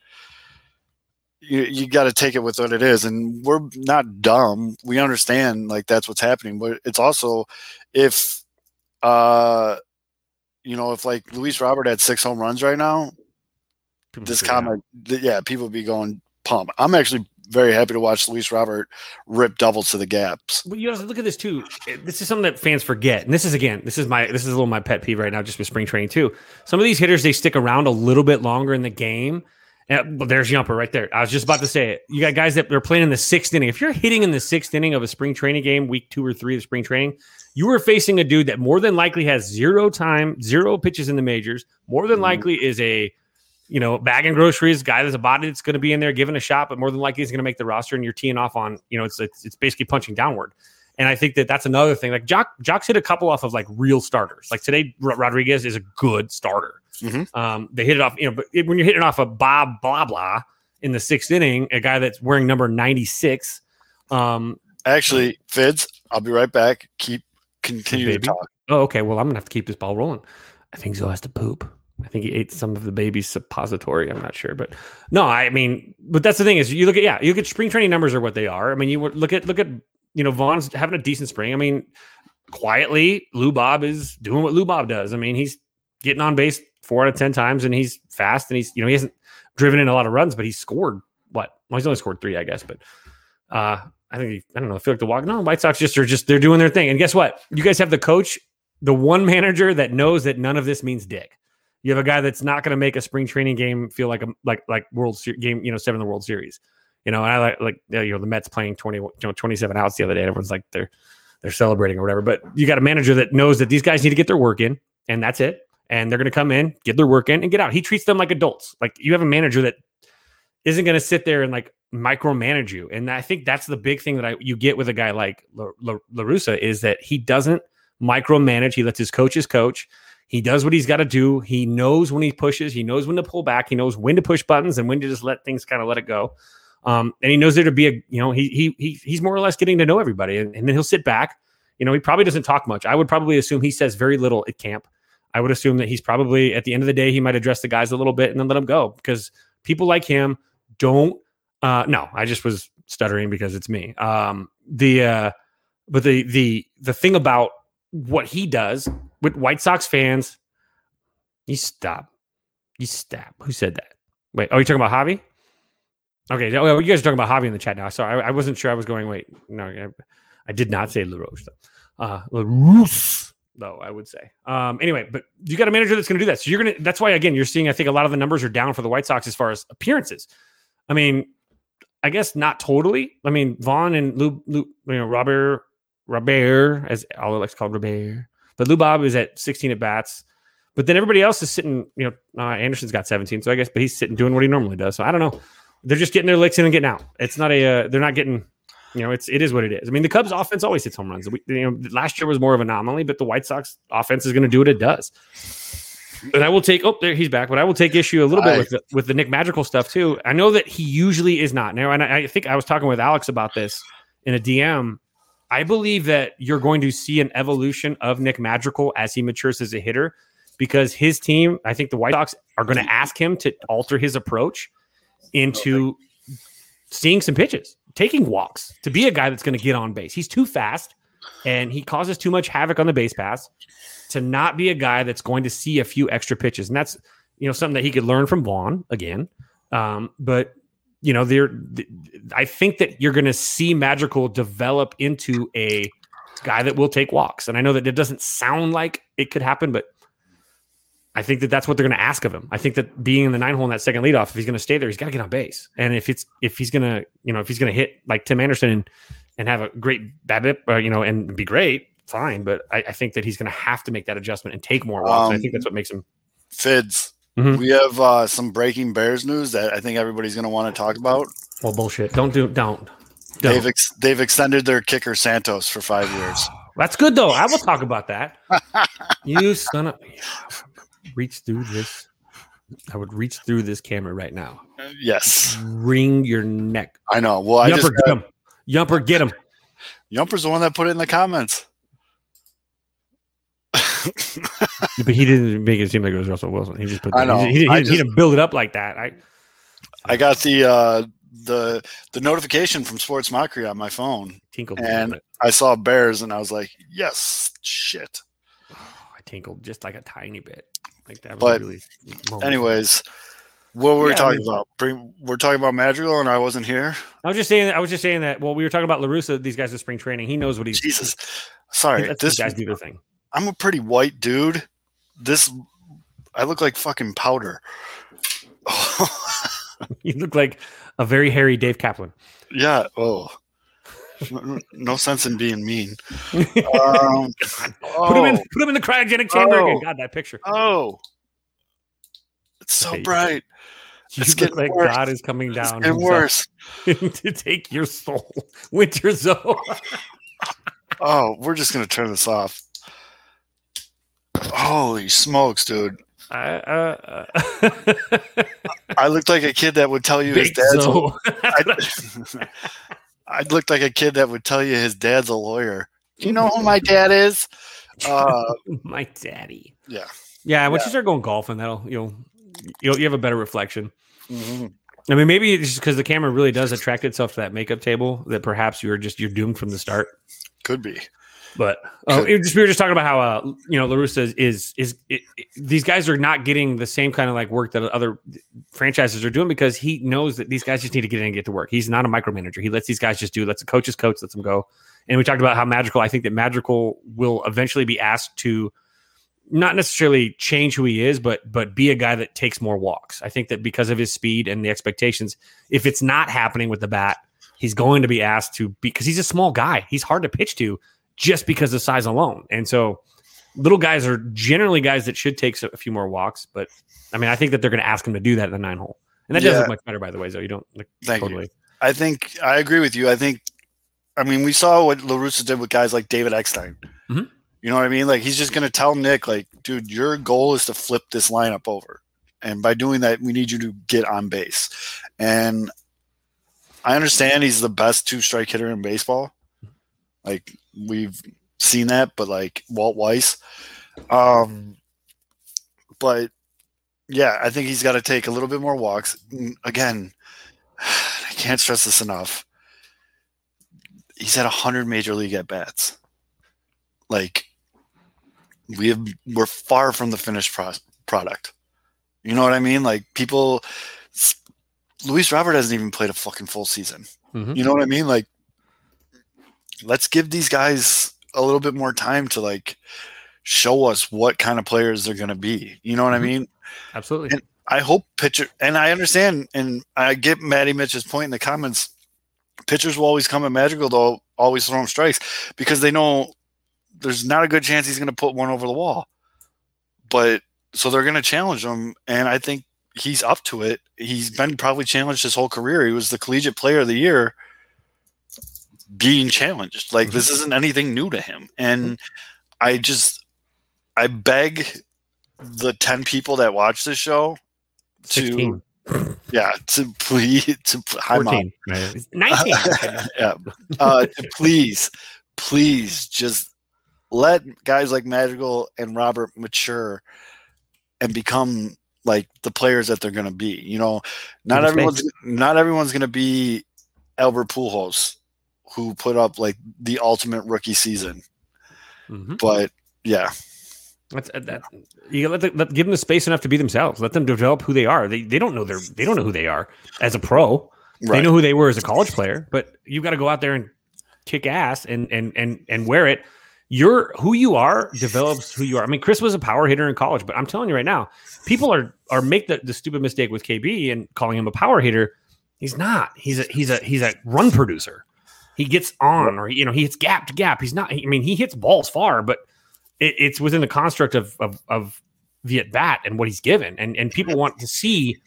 you you got to take it with what it is, and we're not dumb. We understand like that's what's happening, but it's also if uh you know if like Luis Robert had six home runs right now, People this figure it out. comment, th- yeah, people would be going pump. I'm actually very happy to watch Luis Robert rip doubles to the gaps. But you to look at this too. This is something that fans forget, and this is again, this is my this is a little my pet peeve right now, just with spring training too. Some of these hitters they stick around a little bit longer in the game. And, well, there's Jumper right there. I was just about to say it. You got guys that are playing in the sixth inning. If you're hitting in the sixth inning of a spring training game, week two or three of spring training, you are facing a dude that more than likely has zero time, zero pitches in the majors. More than Mhm. likely is a you know, bagging groceries, guy that's a body that's going to be in there giving a shot, but more than likely he's going to make the roster and you're teeing off on, you know, it's, it's it's basically punching downward. And I think that that's another thing. Like Joc, Joc's hit a couple off of like real starters. Like today, Ro- Rodriguez is a good starter. Mhm. Um, they hit it off, you know, but it, when you're hitting off of Bob blah blah in the sixth inning, a guy that's wearing number 96, um, Actually, Fids, I'll be right back. Keep continue to talk. Oh, okay. Well, I'm gonna have to keep this ball rolling. I think Zoe has to poop. I think he ate some of the baby's suppository. I'm not sure, but no, I mean, but that's the thing is you look at yeah, you look at spring training numbers are what they are. I mean, you look at look at you know Vaughn's having a decent spring. I mean, quietly, Lou Bob is doing what Lou Bob does. I mean, he's getting on base four out of ten times, and he's fast, and he's you know he hasn't driven in a lot of runs, but he's scored what? Well, he's only scored three, I guess, but uh, I think I don't know. I feel like the walk. No, White Sox just are just they're doing their thing. And guess what? You guys have the coach, the one manager that knows that none of this means dick. You have a guy that's not going to make a spring training game feel like a like like World Ser- game, you know, seven in the World Series. You know, and I like like you know the Mets playing twenty you know twenty seven outs the other day. Everyone's like they're they're celebrating or whatever. But you got a manager that knows that these guys need to get their work in, and that's it. And they're going to come in, get their work in, and get out. He treats them like adults. Like you have a manager that isn't going to sit there and like micromanage you. And I think that's the big thing that I you get with a guy like La, La, La Russa is that he doesn't micromanage. He lets his coaches coach. He does what he's got to do. He knows when he pushes. He knows when to pull back. He knows when to push buttons and when to just let things kind of let it go. Um, and he knows there to be a, you know, he he he he's more or less getting to know everybody, and, and then he'll sit back. You know, he probably doesn't talk much. I would probably assume he says very little at camp. I would assume that he's probably at the end of the day he might address the guys a little bit and then let them go because people like him don't. Uh, no, I just was stuttering because it's me. Um, the uh, but the the the thing about what he does with White Sox fans, you stop, you stop. Who said that? Wait, oh, you talking about Javi? Okay, oh, you guys are talking about Javi in the chat now. Sorry, I, I wasn't sure. I was going. Wait, no, I, I did not say LaRoche though. Uh, LaRousse, though I would say. Um, anyway, but you got a manager that's going to do that. So you're gonna. That's why again, you're seeing. I think a lot of the numbers are down for the White Sox as far as appearances. I mean, I guess not totally. I mean, Vaughn and Lou, Lou you know, Robert, Robert, as all likes to call Robert, but Lou Bob is at 16 at bats. But then everybody else is sitting. You know, uh, Anderson's got 17, so I guess, but he's sitting doing what he normally does. So I don't know. They're just getting their licks in and getting out. It's not a. Uh, they're not getting. You know, it's it is what it is. I mean, the Cubs offense always hits home runs. We, you know, last year was more of an anomaly, but the White Sox offense is going to do what it does. And I will take. Oh, there he's back. But I will take issue a little bit with the, with the Nick Madrigal stuff too. I know that he usually is not now, and I, I think I was talking with Alex about this in a DM. I believe that you're going to see an evolution of Nick Madrigal as he matures as a hitter, because his team, I think the White Sox are going to ask him to alter his approach into seeing some pitches, taking walks, to be a guy that's going to get on base. He's too fast and he causes too much havoc on the base pass to not be a guy that's going to see a few extra pitches. And that's, you know, something that he could learn from Vaughn again. Um, but you know, there, I think that you're going to see Madrigal develop into a guy that will take walks. And I know that it doesn't sound like it could happen, but I think that that's what they're going to ask of him. I think that being in the nine hole in that second leadoff, if he's going to stay there, he's got to get on base. And if it's if he's going to, you know, if he's going to hit like Tim Anderson and, and have a great BABIP, uh, you know, and be great, fine. But I, I think that he's going to have to make that adjustment and take more walks. Um, I think that's what makes him. Fids, mm-hmm. we have uh, some breaking Bears news that I think everybody's going to want to talk about. Well, bullshit. Don't do. Don't. don't. They've ex- they've extended their kicker Santos for five years. That's good though. I will talk about that. you son of reach through this. I would reach through this camera right now. Yes. Ring your neck. I know. Well, Yumper, I just get him. Yumper, get him. Yumper's the one that put it in the comments. But he didn't make it seem like it was Russell Wilson. He just put. I know. He, he, I he, just, he didn't build it up like that. I. I got the uh, the the notification from Sports Mockery on my phone, tinkled, and I saw Bears, and I was like, "Yes, shit." Oh, I tinkled just like a tiny bit. Like that. But really anyways, what were we talking I mean, about? Bring, we're talking about Madrigal, and I wasn't here. I was just saying. I was just saying that. Well, we were talking about La Russa. These guys are spring training. He knows what he's. Jesus, sorry. This this guys do their thing. I'm a pretty white dude. This, I look like fucking powder. you look like a very hairy Dave Kaplan. Yeah. Oh. No, no sense in being mean. Um, oh. Put him in. Put him in the cryogenic chamber Oh. again. God, that picture. Oh, it's so Hey. bright. You It's getting like worse. God is coming down himself worse. to take your soul. Winter Zone. Oh, we're just gonna turn this off. Holy smokes, dude! I, uh, uh, I looked like a kid that would tell you his dad's. A, I, I looked like a kid that would tell you his dad's a lawyer. Do you know who my dad is? Uh, My daddy. yeah. Yeah, once Yeah. you start going golfing, that'll you'll you'll you have a better reflection. Mhm. I mean, maybe it's just because the camera really does attract itself to that makeup table that perhaps you're just you're doomed from the start. Could be. But uh, just, we were just talking about how uh, you know La Russa is is, is it, it- these guys are not getting the same kind of like work that other franchises are doing because he knows that these guys just need to get in and get to work. He's not a micromanager. He lets these guys just do. Lets the coaches coach. Lets them go. And we talked about how Madrigal. I think that Madrigal will eventually be asked to not necessarily change who he is, but but be a guy that takes more walks. I think that because of his speed and the expectations, if it's not happening with the bat, he's going to be asked to because he's a small guy. He's hard to pitch to just because of size alone. And so little guys are generally guys that should take a few more walks. But I mean, I think that they're going to ask him to do that in the nine hole. And that Yeah. does look much better, by the way, though. You don't like Thank you. totally. I think I agree with you. I think, I mean, we saw what La Russa did with guys like David Eckstein. Mhm. You know what I mean? Like he's just going to tell Nick, like, dude, your goal is to flip this lineup over, and by doing that, we need you to get on base. And I understand he's the best two strike hitter in baseball. Like we've seen that, but like Walt Weiss. Um, but yeah, I think he's got to take a little bit more walks. Again, I can't stress this enough. He's at 100 major league at bats. Like, we have, we're far from the finished pro- product. You know what I mean? Like, people, Luis Robert hasn't even played a fucking full season. Mhm. You know what I mean? Like, let's give these guys a little bit more time to like show us what kind of players they're going to be. You know what Mhm. I mean? Absolutely. And- I hope pitcher, and I understand, and I get Maddie Mitch's point in the comments. Pitchers will always come at Madrigal, though, always throw him strikes because they know there's not a good chance he's going to put one over the wall. But so they're going to challenge him, and I think he's up to it. He's been probably challenged his whole career. He was the collegiate player of the year being challenged. Like this isn't anything new to him. And I just I beg the 10 people that watch this show to 16, yeah, to please to hi mom. right? 19. yeah. Uh, to please, please just let guys like Madrigal and Robert mature and become like the players that they're going to be. You know, not everyone's not everyone's going to be Albert Pujols, who put up like the ultimate rookie season. Mhm. But yeah, That's uh, that. You let, the, let give them the space enough to be themselves. Let them develop who they are. They they don't know their they don't know who they are as a pro. They know who they were as a college player, but you've got to go out there and kick ass and and and and wear it. Your who you are develops who you are. I mean, Kris was a power hitter in college, but I'm telling you right now, people are are make the, the stupid mistake with KB and calling him a power hitter. He's not. He's a he's a he's a run producer. He gets on, or you know, he hits gap to gap. He's not. I mean, he hits balls far, but it, it's within the construct of of, of the at bat and what he's given. And and people want to see,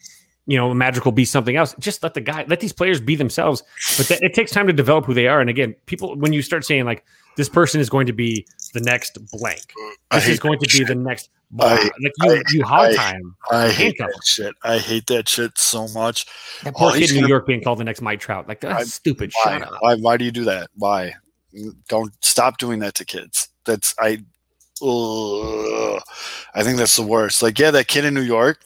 you know, Madrigal be something else. Just let the guy, let these players be themselves. But that, it takes time to develop who they are. And again, people when you start saying like this person is going to be the next blank, mm, this is going to that be shit. the next. Blah. I- like you, I- you hog tie him. I hate that shit. I hate that shit so much. That poor Oh, kid in New gonna- York being called the next Mike Trout. Like that's I- stupid. Why? Shut up. Why? Why do you do that? Why? Mm, don't stop doing that to kids. That's I. Ugh. I think that's the worst. Like, yeah, that kid in New York,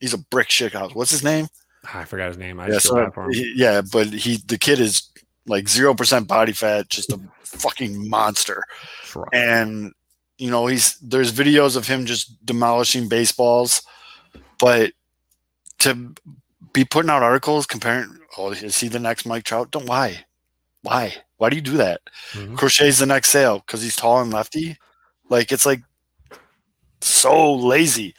he's a brick shit house. What's his name? Ah, I forgot his name. I Yeah, just feel so for him. he- yeah, but he the kid is like zero percent body fat, just a fucking monster. Sure. and you know he's there's videos of him just demolishing baseballs but to be putting out articles comparing oh is he the next mike trout? Don't why? Why? Why do you do that? Mhm. crochet's the next sale because he's tall and lefty? Like it's like so lazy.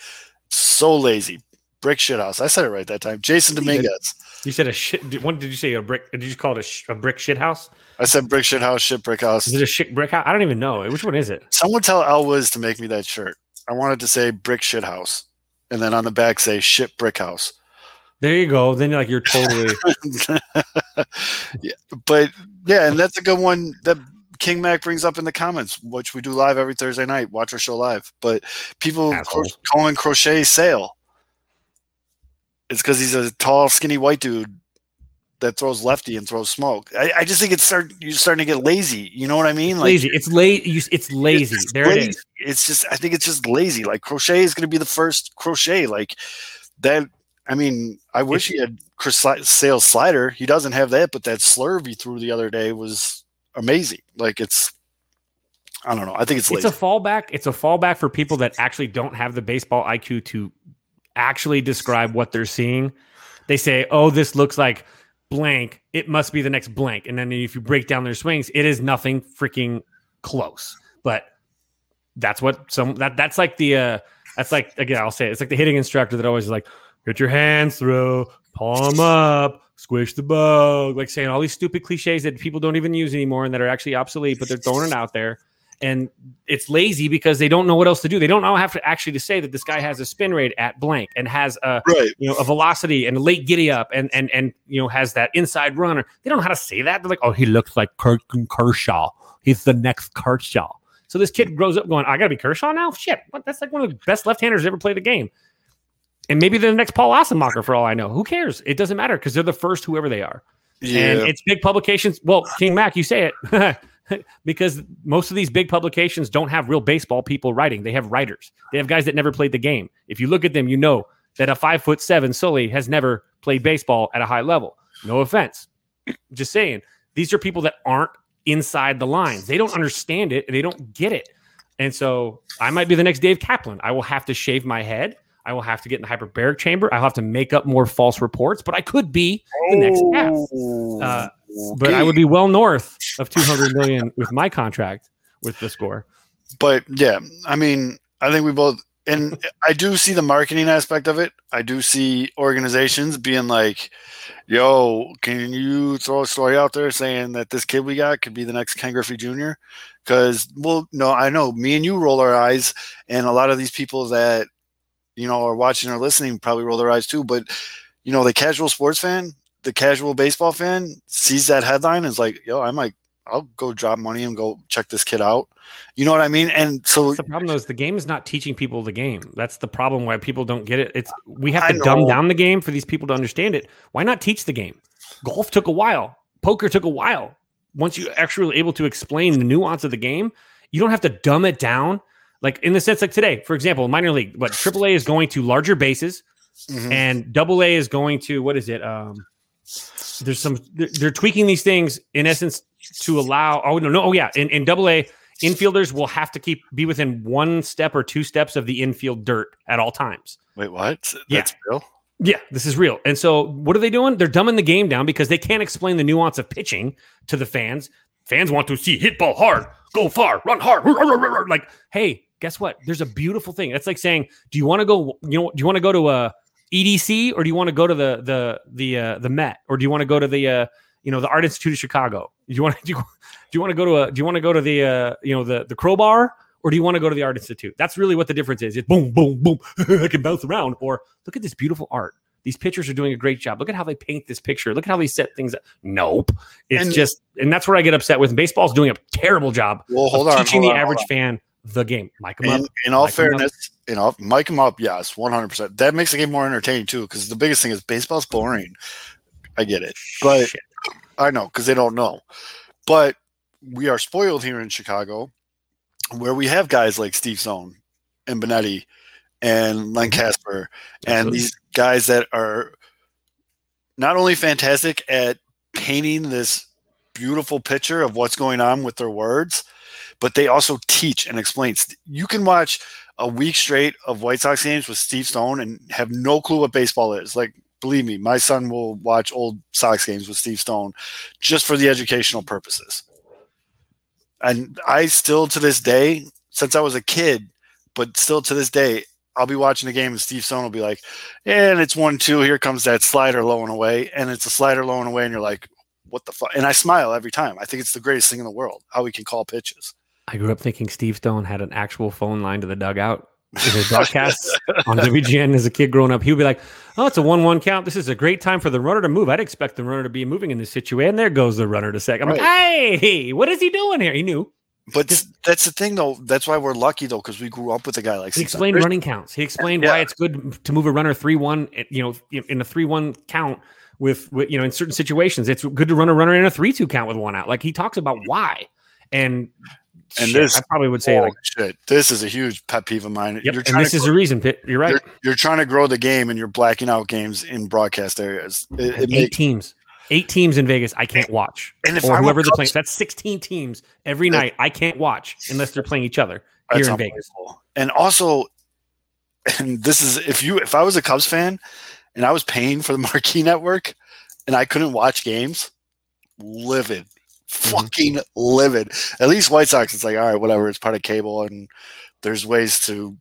So lazy brick shit house i said it right that time jasson dominguez You said a shit. What did you say? A brick? Did you call it a, sh- a brick shit house? i said brick shit house shit brick house Is it a shit brick house? I don't even know. Which one is it? Someone tell Al Wiz to make me that shirt. I wanted to say brick shit house, and then on the back say shit brick house. There you go. Then you're like you're totally. yeah, but yeah, and that's a good one that King Mac brings up in the comments, which we do live every Thursday night. Watch our show live. But people calling crochet sale. It's because he's a tall, skinny white dude that throws lefty and throws smoke. I, I just think it's start you're starting to get lazy. You know what I mean? lazy. It's lazy. It's lazy. It's there it lazy. is. It's just I think it's just lazy. Like crochet is going to be the first crochet. Like that. I mean, I wish he had Chris Sales slider. He doesn't have that, but that slurve he threw the other day was amazing. Like it's, I don't know. I think it's lazy. It's a fallback. It's a fallback for people that actually don't have the baseball IQ to actually describe what they're seeing. They say, "Oh, this looks like blank. It must be the next blank." And then if you break down their swings, it is nothing freaking close. But that's what some that that's like the uh that's like again I'll say it, it's like the hitting instructor that always is like get your hands through, palm up, squish the bug, like saying all these stupid cliches that people don't even use anymore and that are actually obsolete, but they're throwing it out there. And it's lazy because they don't know what else to do. They don't know have to actually to say that this guy has a spin rate at blank and has a Right. you know a velocity and a late giddy up and and and you know has that inside runner. They don't know how to say that. They're like, oh, he looks like Kirk Kershaw. He's the next Kershaw. So this kid grows up going, I gotta be Kershaw now. Shit, what? That's like one of the best left-handers ever play the game. And maybe they're the next Paul Ossenmacher for all I know. Who cares? It doesn't matter because they're the first, whoever they are. Yeah. And it's big publications. Well, King Mac, you say it. because most of these big publications don't have real baseball people writing. They have writers. They have guys that never played the game. If you look at them, you know that a five foot seven Sully has never played baseball at a high level. No offense. Just saying. These are people that aren't inside the lines. They don't understand it and they don't get it. And so I might be the next Dave Kaplan. I will have to shave my head. I will have to get in the hyperbaric chamber. I'll have to make up more false reports, but I could be the next. Uh, but I would be well north of 200 million with my contract with the score. but yeah, I mean, I think we both, and I do see the marketing aspect of it. I do see organizations being like, "Yo, can you throw a story out there saying that this kid we got could be the next Ken Griffey Jr.?" Because, well, no, I know me and you roll our eyes, and a lot of these people that you know are watching or listening probably roll their eyes too. But you know, the casual sports fan, the casual baseball fan sees that headline and is like, "Yo, I might." I'll go drop money and go check this kid out. You know what I mean? And so That's the problem is the game is not teaching people the game. That's the problem why people don't get it. It's we have to dumb down the game for these people to understand it. Why not teach the game? Golf took a while. Poker took a while. Once you actually were able to explain the nuance of the game, you don't have to dumb it down. Like in the sense, like today, for example, minor league, but AAA is going to larger bases, Mhm. and double A is going to what is it? Um, there's some they're, they're tweaking these things in essence to allow. Oh no, no, oh yeah, in, in double A, infielders will have to keep be within one step or two steps of the infield dirt at all times. wait, what? Yeah. That's real? Yeah, this is real. And so, what are they doing? They're dumbing the game down because they can't explain the nuance of pitching to the fans. Fans want to see hit ball hard, go far, run hard. Like, hey, guess what? There's a beautiful thing. It's like saying, do you want to go? You know, do you want to go to a EDC or do you want to go to the the the uh, the Met or do you want to go to the uh, you know the Art Institute of Chicago? Do you want to do you, do you want to go to a do you want to go to the uh, you know the the Crowbar or do you want to go to the Art Institute? That's really what the difference is. It's boom, boom, boom. I can bounce around. Or look at this beautiful art. These pictures are doing a great job. Look at how they paint this picture. Look at how they set things up. Nope. It's And- just, and that's where I get upset with. Baseball's doing a terrible job Well, of hold on. teaching hold the on, hold average on. fan the game. Mic 'em up. In, all fairness, you know, mic them up, yes, one hundred percent. That makes the game more entertaining too, because the biggest thing is baseball's boring. I get it, but Shit. I know because they don't know. But we are spoiled here in Chicago, where we have guys like Steve Stone and Benetti and mm-hmm. Len Kasper and these guys that are not only fantastic at painting this beautiful picture of what's going on with their words, but they also teach and explain. You can watch a week straight of White Sox games with Steve Stone and have no clue what baseball is. Like, believe me, my son will watch old Sox games with Steve Stone just for the educational purposes. And I still, to this day, since I was a kid, but still to this day, I'll be watching a game and Steve Stone will be like, and it's one, two, here comes that slider low and away. And it's a slider low and away. And you're like, what the fuck? And I smile every time. I think it's the greatest thing in the world how we can call pitches. I grew up thinking Steve Stone had an actual phone line to the dugout. In the broadcasts on WGN as a kid growing up, he would be like, "Oh, it's a one-one count. This is a great time for the runner to move. I'd expect the runner to be moving in this situation. And There goes the runner to second. I'm like, "Hey, what is he doing here?" He knew. But that's the thing, though. That's why we're lucky, though, because we grew up with a guy like He explained running counts. He explained Yeah. why it's good to move a runner three one. You know, in a three one count with, with you know in certain situations, it's good to run a runner in a three two count with one out. Like he talks about why. And And shit, this- I probably would say like, shit. This is a huge pet peeve of mine. yep. You're And trying this to is a reason. Pitt. You're right. you're, you're trying to grow the game and you're blacking out games in broadcast areas. It, it eight makes, teams. Eight teams in Vegas I can't watch. and if or I'm whoever they're playing. That's 16 teams every night I can't watch unless they're playing each other here in Vegas. And also, and this is if you if I was a Cubs fan and I was paying for the Marquee Network and I couldn't watch games, livid, Mm-hmm. fucking livid. At least White Sox, it's like all right, whatever. It's part of cable, and there's ways to No,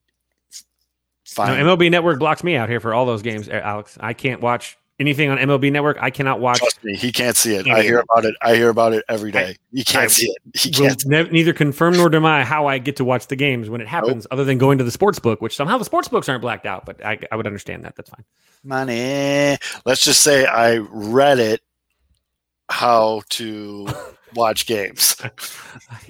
find. MLB Network blocks me out here for all those games, eh, Alex. I can't watch anything on MLB Network. I cannot watch. Trust me, he can't see it. I hear about it. I hear about it every day. He can't I see it. He can't. ne- neither confirm nor deny how I get to watch the games when it happens, other than going to the sports book, which somehow the sports books aren't blacked out. But I, I would understand that. That's fine. Money. Let's just say I read it how to watch games.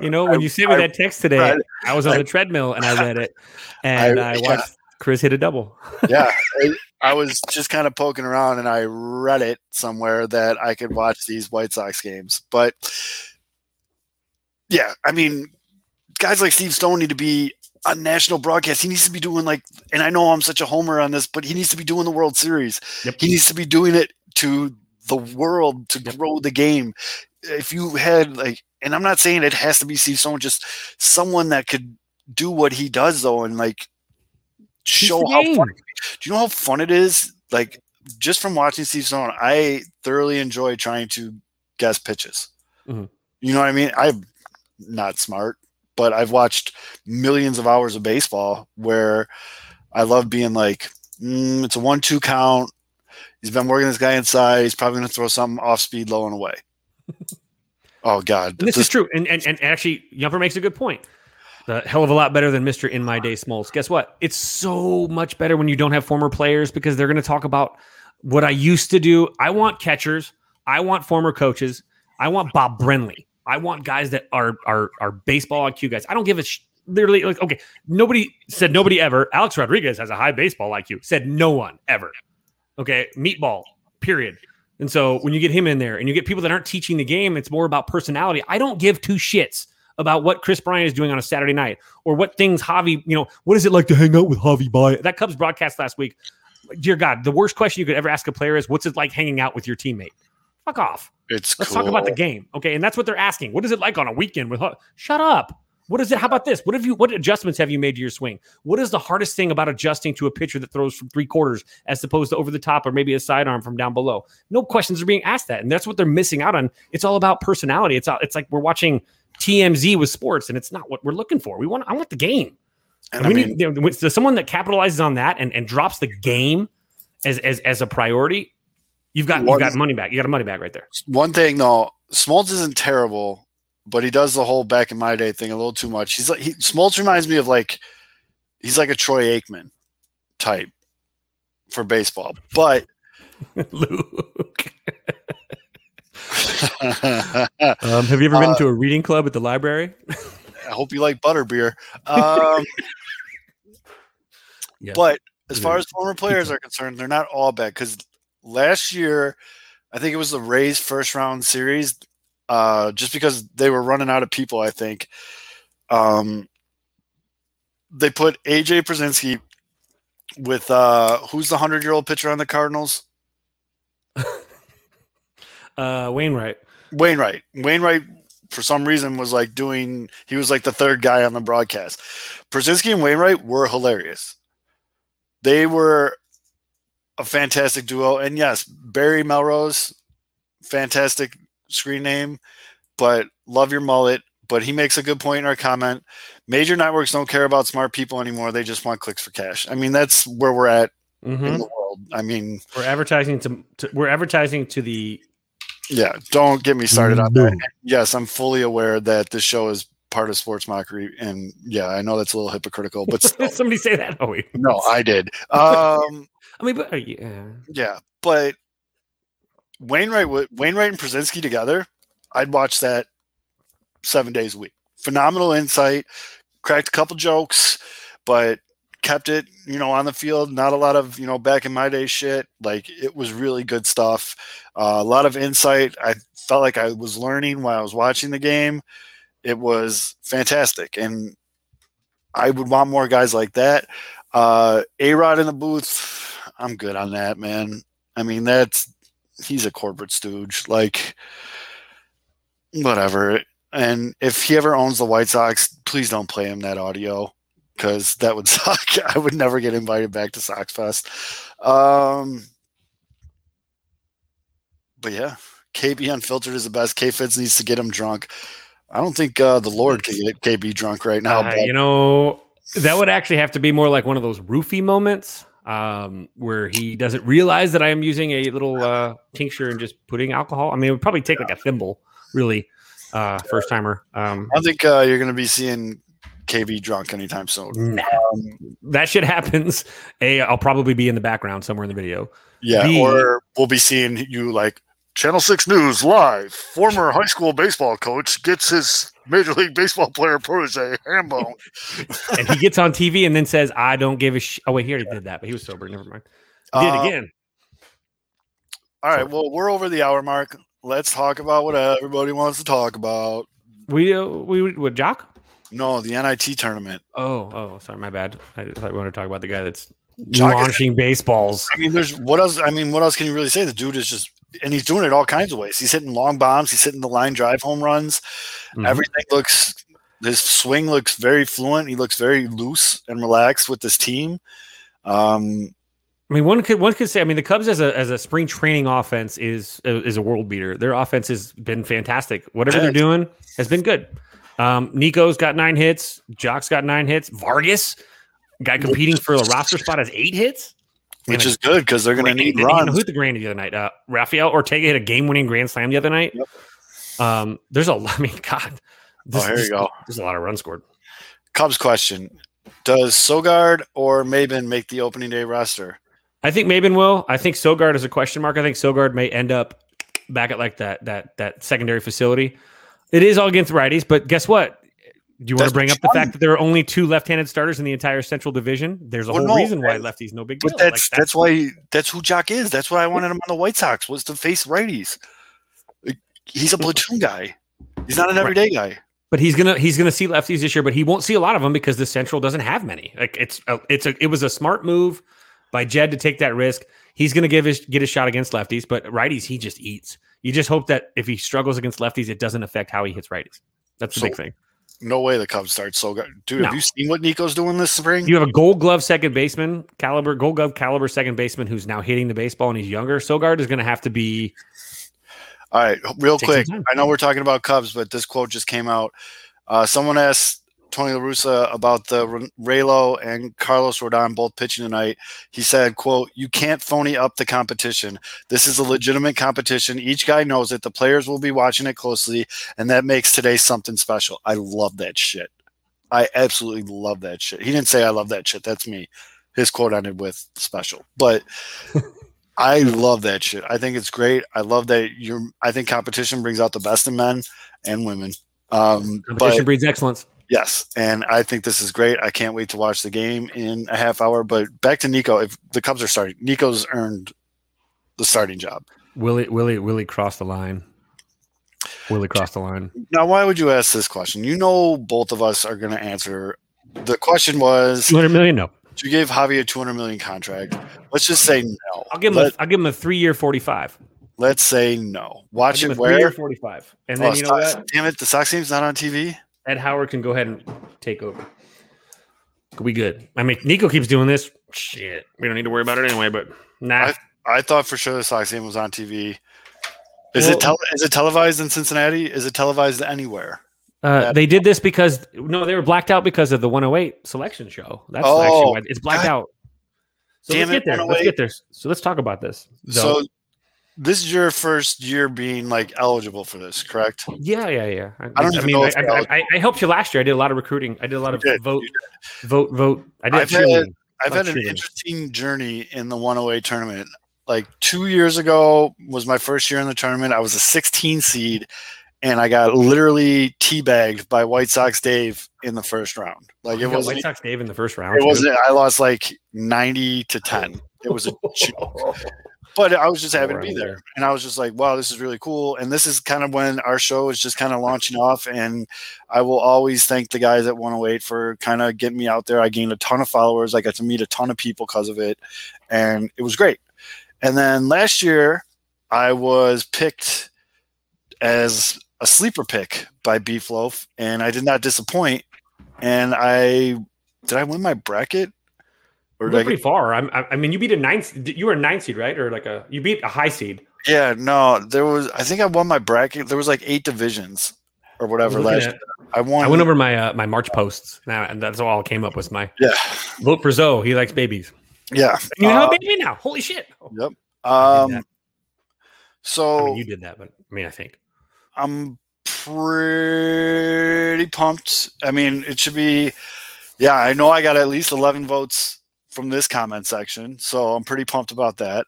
You know, when you sent me I that text today, I was on I- the treadmill and I read it, and I, I- yeah. Watched Kris hit a double. yeah, I, I was just kind of poking around and I read it somewhere that I could watch these White Sox games. But yeah, I mean, guys like Steve Stone need to be on national broadcast. He needs to be doing like, and I know I'm such a homer on this, but he needs to be doing the World Series. Yep. He needs to be doing it to the world to Yep. grow the game. If you had like, and I'm not saying it has to be Steve Stone, just someone that could do what he does though, and like Teach show how fun. Do you know how fun it is? Like just from watching Steve Stone, I thoroughly enjoy trying to guess pitches. Mhm. You know what I mean? I'm not smart, but I've watched millions of hours of baseball where I love being like, mm, it's a one-two count. He's been working this guy inside. He's probably going to throw something off speed, low and away. oh God, And this is true. And, and and actually, Yumper makes a good point. The hell of a lot better than Mr. In My Day Smalls. Guess what? It's so much better when you don't have former players because they're going to talk about what I used to do. I want catchers. I want former coaches. I want Bob Brenly. I want guys that are are are baseball IQ guys. I don't give a sh- literally like okay. Nobody said nobody ever. Alex Rodriguez has a high baseball IQ. Said no one ever. Okay, meatball. Period. And so when you get him in there and you get people that aren't teaching the game, it's more about personality. I don't give two shits about what Kris Bryant is doing on a Saturday night or what things Javi, you know, what is it like to hang out with Javi Baez? That Cubs broadcast last week. Dear God, the worst question you could ever ask a player is, what's it like hanging out with your teammate? Fuck off. it's Let's cool. talk about the game. Okay. And that's what they're asking. What is it like on a weekend with, Javi? shut up. What is it? How about this? What have you? What adjustments have you made to your swing? What is the hardest thing about adjusting to a pitcher that throws from three quarters as opposed to over the top or maybe a sidearm from down below? No questions are being asked that, and that's what they're missing out on. It's all about personality. It's all, it's like we're watching TMZ with sports, and it's not what we're looking for. We want I want the game. And And I we mean, need you know, so someone that capitalizes on that and, and drops the game as, as as a priority. You've got you've got money back. You got a money bag right there. one thing though, Smoltz isn't terrible, but he does the whole back in my day thing a little too much. He's like he Smoltz reminds me of like he's like a Troy Aikman type for baseball. But Luke, um, have you ever been Uh, to a reading club at the library? I hope you like butterbeer. Um, Yeah. But as Yeah. far as former players are concerned, they're not all bad because last year, I think it was the Rays first round series, uh, just because they were running out of people, I think. Um, they put AJ Pierzynski with uh, who's the hundred year old pitcher on the Cardinals? Uh, Wainwright. Wainwright. Wainwright, for some reason, was like doing. He was like the third guy on the broadcast. Pierzynski and Wainwright were hilarious. They were a fantastic duo, and yes, Barry Melrose, fantastic screen name, but love your mullet. But he makes a good point in our comment. Major networks don't care about smart people anymore; they just want clicks for cash. I mean, that's where we're at Mhm. in the world. I mean, We're advertising to, to we're advertising to the yeah, don't get me started on that. Yes, I'm fully aware that this show is part of sports mockery, and yeah, I know that's a little hypocritical, but somebody say that. Oh, wait. no, I did. Um, I mean, but uh, yeah. yeah, but Wainwright, Wainwright and Pierzynski together, I'd watch that seven days a week. Phenomenal insight, cracked a couple jokes, but kept it, you know, on the field. Not a lot of, you know, back in my day shit. Like it was really good stuff. Uh, a lot of insight. I felt like I was learning while I was watching the game. It was fantastic, and I would want more guys like that. Uh, a Rod in the booth, I'm good on that, man. I mean, that's he's a corporate stooge. Like, whatever. And if he ever owns the White Sox, please don't play him that audio because that would suck. I would never get invited back to Sox Fest. Um, but yeah, KB Unfiltered is the best. K Fitz needs to get him drunk. I don't think uh, the Lord can get KB drunk right now. Uh, you know, that would actually have to be more like one of those roofie moments um, where he doesn't realize that I am using a little uh, tincture and just putting alcohol. I mean, it would probably take like a thimble, really, uh, first timer. Um, I think uh, you're going to be seeing KB drunk anytime soon. Um, that shit happens. A, I'll probably be in the background somewhere in the video. yeah, B- or we'll be seeing you like Channel Six News live. Former high school baseball coach gets his Major League Baseball player protege ham bone. And he gets on TV and then says, "I don't give a sh." Oh wait, here he already did that, but he was sober. Never mind. He did Uh, again. All right, well, we're over the hour mark. Let's talk about what everybody wants to talk about. We uh, we with Joc. No, the NIT tournament. Oh, oh, sorry, my bad. I thought we wanted to talk about the guy that's Joc is- launching baseballs. I mean, there's what else? I mean, what else can you really say? The dude is just, and he's doing it all kinds of ways. He's hitting long bombs. He's hitting the line drive home runs. Mhm. Everything looks, his swing looks very fluent. He looks very loose and relaxed with this team. Um, I mean, one could one could say. I mean, the Cubs as a as a spring training offense is is a world beater. Their offense has been fantastic. Whatever they're doing has been good. Um, Nico's got nine hits. Joc's got nine hits. Vargas, guy competing for the roster spot, has eight hits. which is good because they're going to need he- you know, runs. who's the grand the other night? Uh, Rafael Ortega hit a game winning grand slam the other night. Um, there's a lot. I mean, God. Oh, here you go. There's a lot of runs scored. Cubs question: Does Sogard or Maben make the opening day roster? I think Maben will. I think Sogard is a question mark. I think Sogard may end up back at like that that that secondary facility. It is all against righties, but guess what? Do you want That's to bring up the fact that there are only two left-handed starters in the entire Central Division? There's a Well, whole no, reason why lefties no big deal. But that's Like, that's why that's who Joc is. That's why I wanted him on the White Sox was to face righties. He's a platoon guy. He's not an Right. everyday guy. But he's gonna he's gonna see lefties this year, but he won't see a lot of them because the Central doesn't have many. Like it's a, it's a it was a smart move by Jed to take that risk. He's gonna give his get a shot against lefties, but righties he just eats. You just hope that if he struggles against lefties, it doesn't affect how he hits righties. That's the So- big thing. No way the Cubs start Sogard. Dude, No. have you seen what Nico's doing this spring? You have a Gold Glove second baseman caliber, Gold Glove caliber second baseman who's now hitting the baseball and he's younger. Sogard is going to have to be. All right, real quick. I know we're talking about Cubs, but this quote just came out. Uh, someone asked Tony La Russa about the Raylo and Carlos Rodon both pitching tonight. He said, "quote You can't phony up the competition. This is a legitimate competition. Each guy knows it. The players will be watching it closely, and that makes today something special." I love that shit. I absolutely love that shit. He didn't say I love that shit. That's me. His quote ended with special, but. I love that shit. I think it's great. I love that you're. I think competition brings out the best in men and women. Um, Competition but breeds excellence. Yes, and I think this is great. I can't wait to watch the game in a half hour. But back to Nico. If the Cubs are starting, Nico's earned the starting job. Willie, Willie, Willie cross the line. Willie cross the line. Now, why would you ask this question? You know, both of us are going to answer. The question was, Two hundred million? No, you gave Javi a two hundred million contract. Let's just say no. I'll give him. Let, a, I'll give him a three-year forty-five. let's say no. I'll Watch it him three-year where. forty-five, and oh, then Oh, you know Sox- what? Damn it! The Sox team's not on TV. Ed Howard can go ahead and take over. Could be good. I mean, Nico keeps doing this. Shit, we don't need to worry about it anyway. But nah, I thought for sure the Sox game was on TV. Is Well- it tele- is it televised in Cincinnati? Is it televised anywhere? uh, they did this because no, they were blacked out because of the 108 selection show. That's Oh, actually why it's blacked God. out. So Damn let's it, get there. Let's get there. So let's talk about this. So this is your first year being like eligible for this, correct? Yeah, yeah, yeah. I, I don't I, if I, I, I helped you last year. I did a lot of recruiting. I did a lot of did, vote, vote, vote. I did I've had-. I've Oh, had an interesting journey in the 108 tournament. Like two years ago was my first year in the tournament. I was a 16 seed, and I got literally teabagged by White Sox Dave in the first round. Oh, like it wasn't. White Sox Dave in the first round. It wasn't. I lost like 90 to 10. It was a joke. But I was just happy to be there. And I was just like, wow, this is really cool. And this is kind of when our show is just kind of launching off. And I will always thank the guys at 108 for kind of getting me out there. I gained a ton of followers. I got to meet a ton of people because of it. And it was great. And then last year, I was picked as a sleeper pick by Beef Loaf, and I did not disappoint. And I did I win my bracket? Or You did went I get pretty far. I'm, I, mean, you beat a nine. You were a nine seed, right? Or like a you beat a high seed. Yeah, no, there was. I think I won my bracket. There was like eight divisions, or whatever last. at- year. I won. I went over my uh, my March posts. Now, and that's all I came up with. My Yeah, vote for Zoe. He likes babies. yeah. And you have Uh, a baby now. Holy shit! Yep. Um. that. I So mean, you did that, but I mean, I think. I'm pretty pumped. I mean, it should be. Yeah, I know I got at least 11 votes from this comment section, so I'm pretty pumped about that.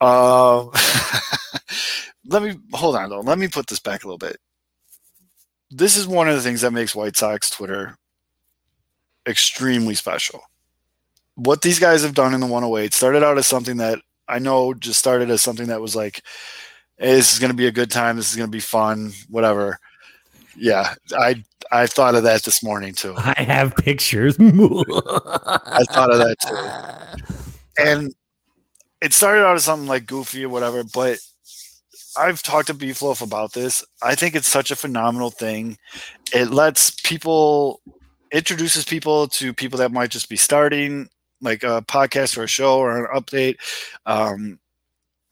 Um, let me hold on though. Let me put this back a little bit. This is one of the things that makes White Sox Twitter extremely special. What these guys have done in the 108 started out as something that I know just started as something that was like, hey, this is going to be a good time. This is going to be fun, whatever. Yeah, I I thought of that this morning too. I have pictures. I thought of that too. And it started out as something like goofy or whatever, but I've talked to Beefloaf about this. I think it's such a phenomenal thing. It lets people introduces people to people that might just be starting, like a podcast or a show or an update. Um,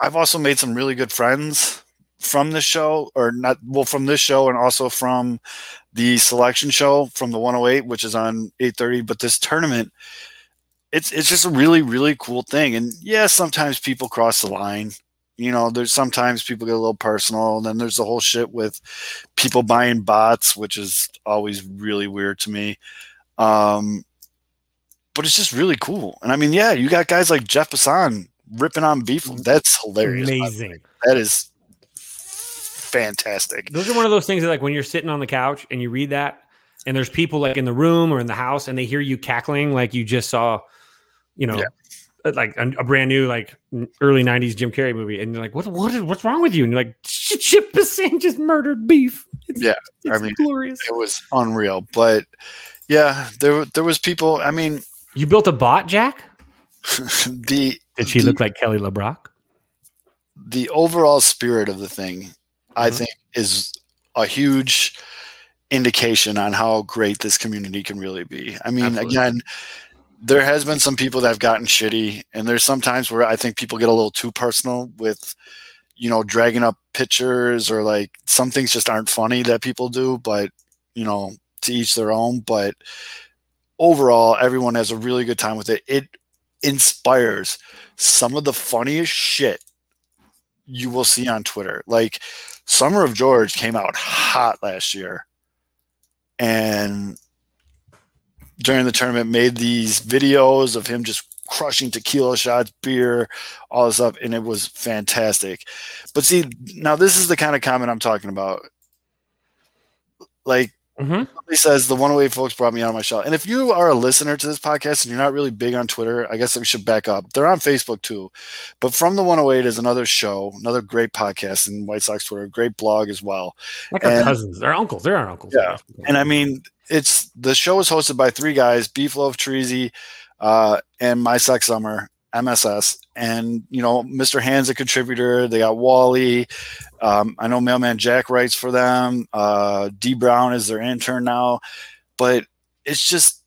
I've also made some really good friends from this show, or not well, from this show, and also from the selection show from the 108, which is on 8:30. But this tournament, it's it's just a really really cool thing. And yeah, sometimes people cross the line. You know, there's sometimes people get a little personal. And then there's the whole shit with people buying bots, which is always really weird to me. Um, but it's just really cool. And I mean, yeah, you got guys like Jeff Passan ripping on beef. That's hilarious. the. Amazing. That is fantastic. Those are one of those things that, like, when you're sitting on the couch and you read that, and there's people like in the room or in the house, and they hear you cackling like you just saw, you know, Yeah. like a, a brand new like early '90s Jim Carrey movie, and you're like, "What? What? Is, what's wrong with you?" And you're like, "Chip Passan just murdered beef." It's, Yeah, I it's mean, glorious. It was unreal. But yeah, there there was people. I mean, You built a bot, Jack? the Did she the- look like Kelly LeBrock? the overall spirit of the thing, I Mhm. think, is a huge indication on how great this community can really be. I mean, Absolutely. again, there has been some people that have gotten shitty, and there's some times where I think people get a little too personal with, you know, dragging up pictures or like some things just aren't funny that people do, but you know, to each their own. But overall, everyone has a really good time with it. It inspires some of the funniest shit you will see on Twitter. Like Summer of George came out hot last year and during the tournament made these videos of him just crushing tequila shots, beer, all this stuff, and it was fantastic. But see, now this is the kind of comment I'm talking about. Like Mm-hmm. he says the 108 folks brought me out of my shell. And if you are a listener to this podcast and you're not really big on Twitter, I guess we should back up. They're on Facebook too. But from the 108 is another show, another great podcast in White Sox Twitter, great blog as well. Like our And- cousins, our uncles. They're our uncles. Yeah. And I mean, it's the show is hosted by three guys: Beefloaf, Treasy, uh, and My Sex Summer, MSS. And you know, Mr. Hand's a contributor. They got Wally. Um, I know Mailman Jack writes for them. Uh, D Brown is their intern now, but it's just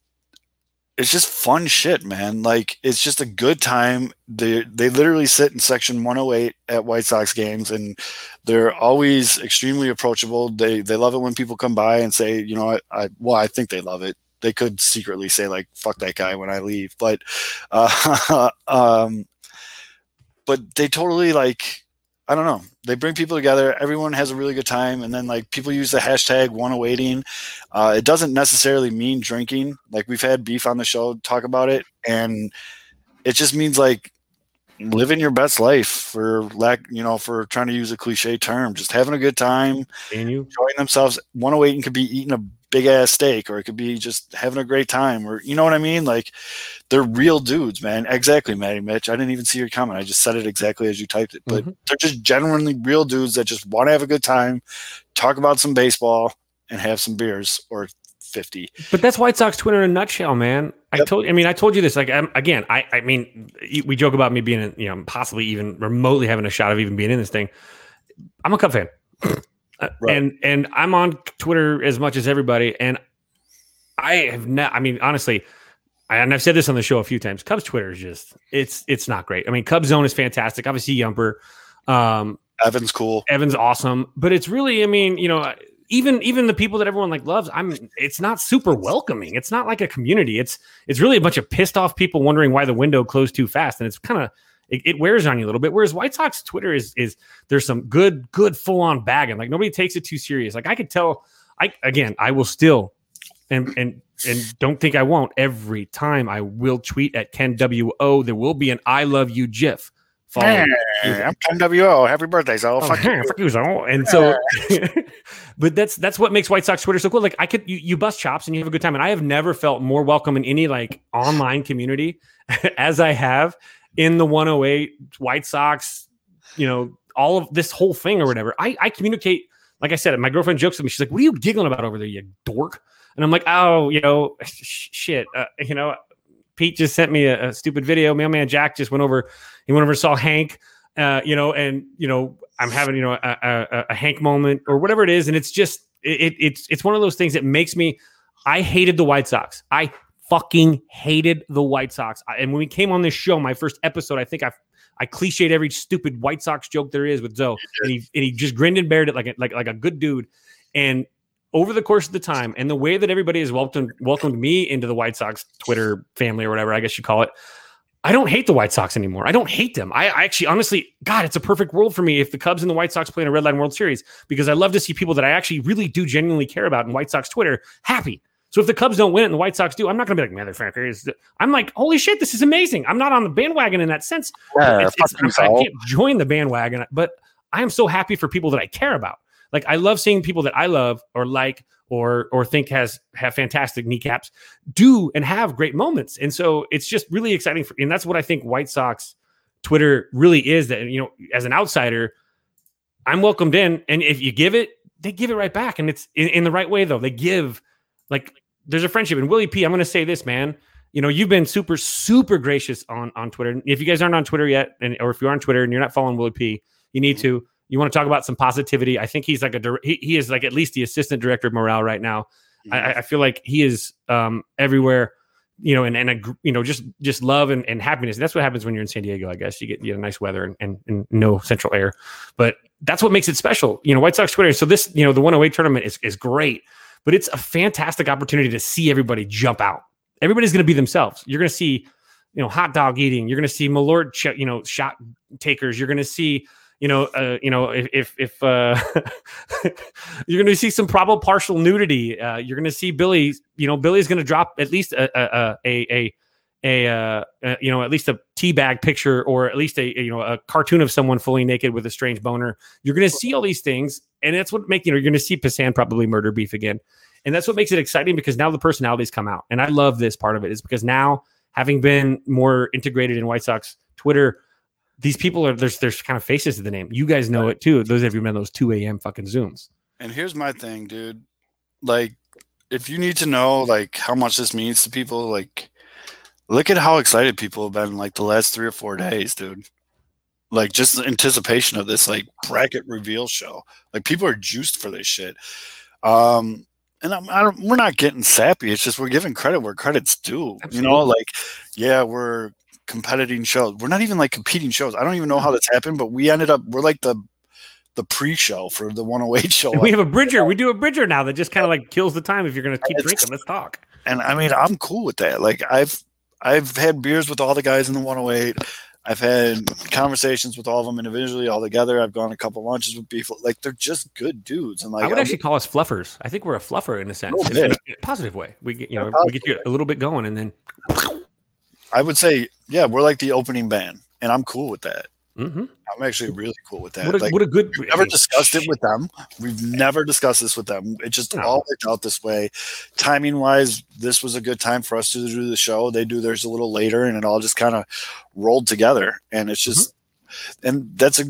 it's just fun shit, man. Like it's just a good time. They they literally sit in section 108 at White Sox games, and they're always extremely approachable. They they love it when people come by and say, you know, I, I well, I think they love it. They could secretly say like "fuck that guy" when I leave, but uh, um, but they totally like I don't know. They bring people together. Everyone has a really good time, and then like people use the hashtag one awaiting. Uh, it doesn't necessarily mean drinking. Like we've had beef on the show talk about it, and it just means like living your best life for lack, you know, for trying to use a cliche term, just having a good time, And you? enjoying themselves. One awaiting could be eating a big ass steak, or it could be just having a great time, or you know what I mean? Like they're real dudes, man. Exactly, Matty Mitch. I didn't even see your comment. I just said it exactly as you typed it. But Mhm. they're just genuinely real dudes that just want to have a good time, talk about some baseball, and have some beers or fifty. But that's White Sox Twitter in a nutshell, man. I Yep. told. I mean, I told you this. Like, um, again, I. I mean, we joke about me being, you know, possibly even remotely having a shot of even being in this thing. I'm a Cub fan, Right. and and I'm on Twitter as much as everybody. And I have not. I mean, honestly, I, and I've said this on the show a few times. Cubs Twitter is just it's it's not great. I mean, Cubs Zone is fantastic. Obviously, Yumper. Um, Evan's cool. Evan's awesome, but it's really, I mean, you know, even even the people that everyone like loves, I'm it's not super welcoming. It's not like a community. It's it's really a bunch of pissed off people wondering why the window closed too fast, and it's kind of it, it, wears on you a little bit. Whereas White Sox Twitter is is there's some good good full on bagging. Like nobody takes it too serious. Like I could tell. I again, I will still and and and don't think I won't. Every time I will tweet at Ken W.O., there will be an I love you GIF. Hey, I'm Ken W.O. Happy birthday, so oh, fuck, you. fuck you, so. And so, but that's that's what makes White Sox Twitter so cool. Like I could you, you bust chops and you have a good time, and I have never felt more welcome in any like online community as I have in the 108 White Sox. You know, all of this whole thing or whatever. I I communicate. Like I said, my girlfriend jokes with me. She's like, "What are you giggling about over there, you dork?" And I'm like, oh, you know, sh- shit, uh, you know, Pete just sent me a, a, stupid video. Mailman Jack just went over, he went over saw Hank, uh, you know, and you know, I'm having you know a, a, a Hank moment or whatever it is, and it's just it, it's it's one of those things that makes me. I hated the White Sox. I fucking hated the White Sox. I, and when we came on this show, my first episode, I think I I cliched every stupid White Sox joke there is with Zoe, and he and he just grinned and bared it like a, like like a good dude. And over the course of the time and the way that everybody has welcomed welcomed me into the White Sox Twitter family or whatever I guess you call it, I don't hate the White Sox anymore. I don't hate them. I, I, actually, honestly, God, it's a perfect world for me if the Cubs and the White Sox play in a Red Line World Series because I love to see people that I actually really do genuinely care about in White Sox Twitter happy. So if the Cubs don't win it and the White Sox do, I'm not going to be like motherfuckers. I'm like, holy shit, this is amazing. I'm not on the bandwagon in that sense. Yeah, it's, it's, I can't join the bandwagon, but I am so happy for people that I care about. Like I love seeing people that I love or like or or think has have fantastic kneecaps do and have great moments. And so it's just really exciting for and that's what I think White Sox Twitter really is that you know as an outsider I'm welcomed in and if you give it they give it right back and it's in, in the right way though. They give like there's a friendship and Willie P I'm going to say this man you know you've been super super gracious on on Twitter. If you guys aren't on Twitter yet and or if you're on Twitter and you're not following Willie P you need to you want to talk about some positivity? I think he's like a he, he is like at least the assistant director of morale right now. I, I, feel like he is um, everywhere, you know, and and a, you know just just love and, and happiness. And that's what happens when you're in San Diego. I guess you get you get nice weather and, and, and no central air, but that's what makes it special. You know, White Sox Twitter. So this you know the 108 tournament is is great, but it's a fantastic opportunity to see everybody jump out. Everybody's going to be themselves. You're going to see you know hot dog eating. You're going to see Malort, you know, shot takers. You're going to see you know, uh, you know, if if, if uh, you're going to see some probable partial nudity, uh, you're going to see Billy. You know, Billy's going to drop at least a a a, a, a uh, you know at least a teabag picture or at least a, a, you know a cartoon of someone fully naked with a strange boner. You're going to see all these things, and that's what make you know you're going to see Passan probably murder beef again, and that's what makes it exciting because now the personalities come out, and I love this part of it is because now having been more integrated in White Sox Twitter these people are there's there's kind of faces to the name. You guys know it too. Those of you been those two a.m. fucking zooms. And here's my thing, dude. Like, if you need to know like how much this means to people, like, look at how excited people have been like the last three or four days, dude. Like just the anticipation of this like bracket reveal show. Like people are juiced for this shit. Um, and I'm, I don't, we're not getting sappy. It's just we're giving credit where credit's due. Absolutely. You know, like yeah, we're competing shows. We're not even like competing shows. I don't even know how this happened, but we ended up we're like the the pre-show for the 108 show. We have a bridger. We do a bridger now that just kind of like kills the time if you're going to keep drinking. Let's talk. And I mean, I'm cool with that. Like I've I've had beers with all the guys in the 108. I've had conversations with all of them individually, all together. I've gone a couple lunches with beef. Like they're just good dudes. And like I would actually call us fluffers. I think we're a fluffer in a sense, oh, in a positive way. We get you know we get you a little bit going, and then I would say, yeah, we're like the opening band, and I'm cool with that. Mm-hmm. I'm actually really cool with that. What a, like, what a good. We've never discussed it with them. We've never discussed this with them. It just no. all worked out this way. Timing wise, this was a good time for us to do the show. They do theirs a little later, and it all just kind of rolled together. And it's just, mm-hmm. and that's a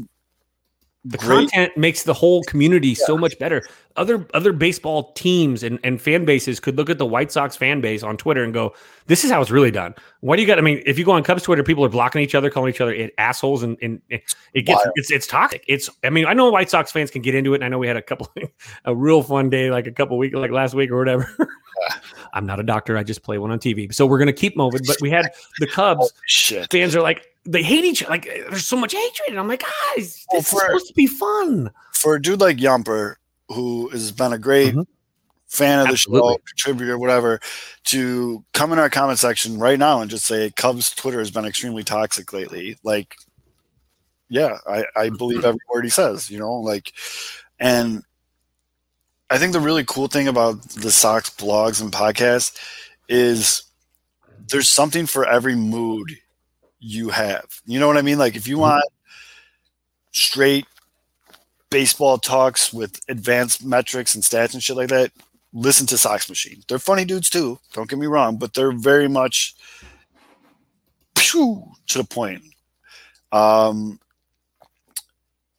the Great. content makes the whole community yeah. so much better. Other other baseball teams and, and fan bases could look at the White Sox fan base on Twitter and go, "This is how it's really done." Why do you got? I mean, if you go on Cubs Twitter, people are blocking each other, calling each other assholes, and, and it gets it's it's toxic. It's I mean, I know White Sox fans can get into it, and I know we had a couple a real fun day, like a couple weeks, like last week or whatever. I'm not a doctor; I just play one on TV. So we're gonna keep moving. But we had the Cubs oh, fans are like, they hate each other. Like there's so much hatred. And I'm like, guys, this well, for, is supposed to be fun. For a dude like Yumper, who has been a great Mhm. fan of the Absolutely. show, contributor, whatever, to come in our comment section right now and just say Cubs Twitter has been extremely toxic lately. Like, yeah, I, I believe every word he says, you know, like, and I think the really cool thing about the Sox blogs and podcasts is there's something for every mood you have. You know what I mean? Like if you want straight baseball talks with advanced metrics and stats and shit like that, listen to Sox Machine. They're funny dudes too. Don't get me wrong, but they're very much pew, to the point. Um,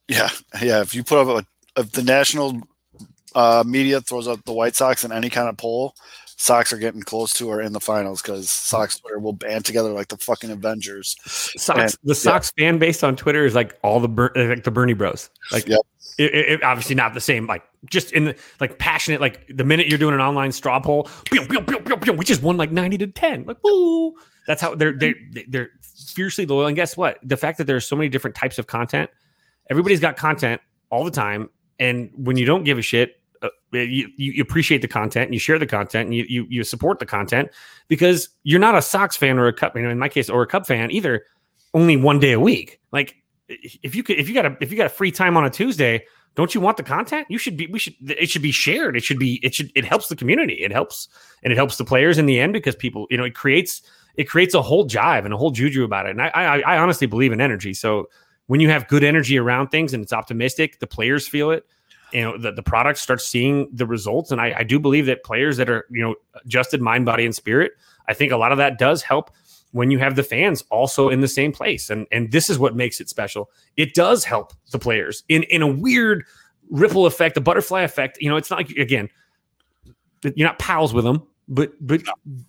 yeah, yeah. If you put up a, if the national uh, media throws up the White Sox in any kind of poll, Sox are getting close to or in the finals because Sox Twitter will band together like the fucking Avengers. Sox, And- the Sox fan base on Twitter is like all the Ber- uh, like the Bernie Bros. Like, Yep. it, it- obviously not the same. Like, just in the like passionate. Like the minute you're doing an online straw poll, pew, pew, pew, we just won like ninety to ten. Like, woo! That's how they're they they're fiercely loyal. And guess what? The fact that there's so many different types of content, everybody's got content all the time. And when you don't give a shit, uh, you, you appreciate the content and you share the content and you, you you support the content because you're not a Sox fan or a Cup, you know, in my case, or a Cup fan either. Only one day a week. Like if you could, if you got a if you got a free time on a Tuesday, don't you want the content? You should be. We should. It should be shared. It should be. It should. It helps the community. It helps and it helps the players in the end because people, you know, it creates it creates a whole jive and a whole juju about it. And I I, I honestly believe in energy. So when you have good energy around things and it's optimistic, the players feel it you know the, the product starts seeing the results. And I, I do believe that players that are you know adjusted mind body and spirit i think a lot of that does help when you have the fans also in the same place. And and this is what makes it special. It does help the players in in a weird ripple effect a butterfly effect. You know it's not like again you're not pals with them but but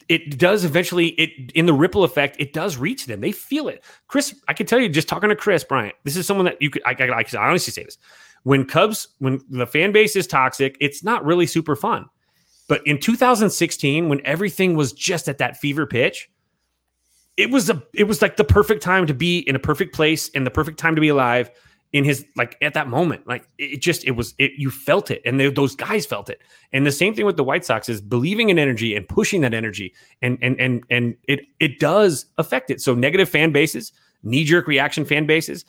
it does eventually it in the ripple effect it does reach them. They feel it. Kris i can tell you just talking to Kris Bryant this is someone that you could i, I, I honestly say this when Cubs, when the fan base is toxic, it's not really super fun. But in 2016, when everything was just at that fever pitch, it was a it was like the perfect time to be in a perfect place and the perfect time to be alive in his like at that moment. Like it just it was it you felt it and they, those guys felt it. And the same thing with the White Sox is believing in energy and pushing that energy and and and and it it does affect it. So negative fan bases, knee jerk reaction fan bases,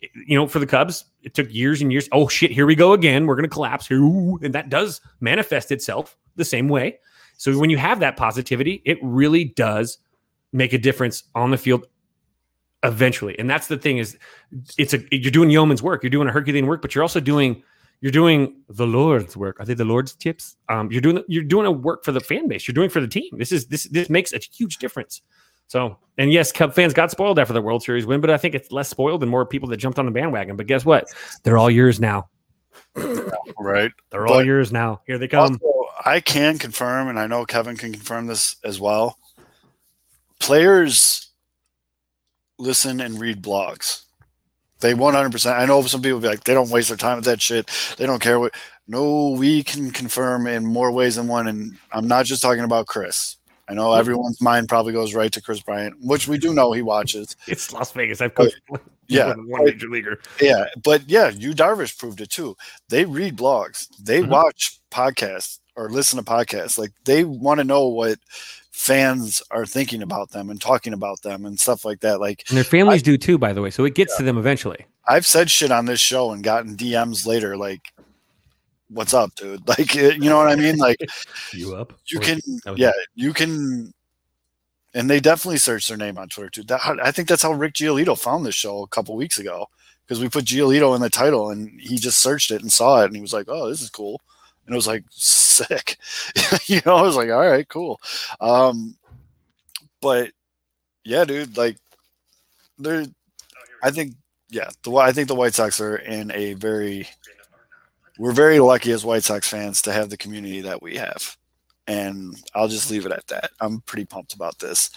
you know, for the Cubs, it took years and years. Oh shit, here we go again. We're going to collapse Ooh, and that does manifest itself the same way. So when you have that positivity, it really does make a difference on the field eventually. And that's the thing is, it's a you're doing yeoman's work, you're doing a Herculean work, but you're also doing you're doing the Lord's work. Are they the Lord's tips? Um, you're doing you're doing a work for the fan base. You're doing for the team. This is this this makes a huge difference. So, and yes, Cub fans got spoiled after the World Series win, but I think it's less spoiled and more people that jumped on the bandwagon. But guess what? They're all yours now. Right. They're all But- yours now. Here they come. Also, I can confirm, and I know Kevin can confirm this as well. Players listen and read blogs. They 100%. I know some people be like, they don't waste their time with that shit. They don't care what. No, we can confirm in more ways than one. And I'm not just talking about Kris. I know everyone's mind probably goes right to Kris Bryant, which we do know he watches. It's Las Vegas. I've coached Yeah. one major leaguer. Yeah, but yeah, you Darvish proved it too. They read blogs, they Mhm. watch podcasts or listen to podcasts. Like they want to know what fans are thinking about them and talking about them and stuff like that. Like And their families do too, by the way. So it gets to them eventually. I've said shit on this show and gotten DMs later, like, "What's up, dude?" Like, you know what I mean? Like, You up? you can, yeah, you can. And they definitely search their name on Twitter too. That, I think that's how Rick Giolito found this show a couple weeks ago because we put Giolito in the title and he just searched it and saw it and he was like, "Oh, this is cool," and it was like sick. you know, I was like, "All right, cool." Um, but yeah, dude, like, they're. I think, yeah, the I think the White Sox are in a very. We're very lucky as White Sox fans to have the community that we have and I'll just leave it at that. I'm pretty pumped about this.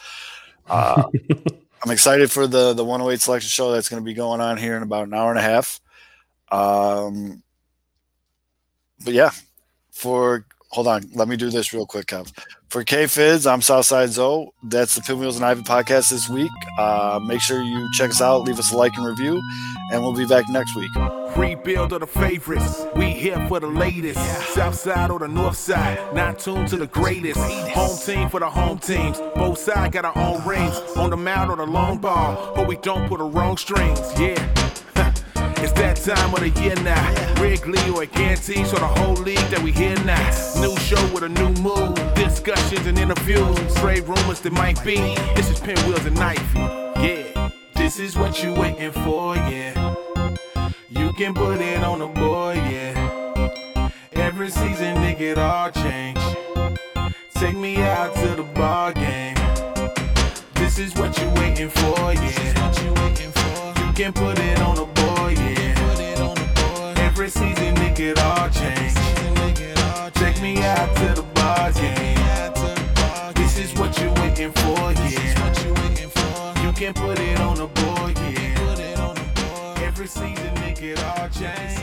Uh, I'm excited for the the 108 selection show that's going to be going on here in about an hour and a half. Um, but yeah, for hold on. Let me do this real quick, Kev. For K Fizz, I'm Southside Zoe. That's the Pinwheels and Ivy podcast this week. Uh, make sure you check us out, leave us a like and review, and we'll be back next week. Rebuild of the favorites. We here for the latest. South side or the north side. Not tuned to the greatest. Home team for the home teams. Both sides got our own rings. On the mound or the long ball. But we don't put the wrong strings. Yeah. It's that time of the year now. Wrigley or Ganty, so the whole league that we hear now. New show with a new mood. Discussions and interviews. Trade rumors that might be. This is Pinwheels and Ivy. Yeah. This is what you waiting for, yeah. You can put it on the board, yeah. Every season, nigga, it all change. Take me out to the ball game. This is what you waiting for, yeah. You can put it on the nigga, it all change. Take me out to the ball game. This is what you waiting for, yeah. You can put it on the board, yeah. Every season, nigga, it all change.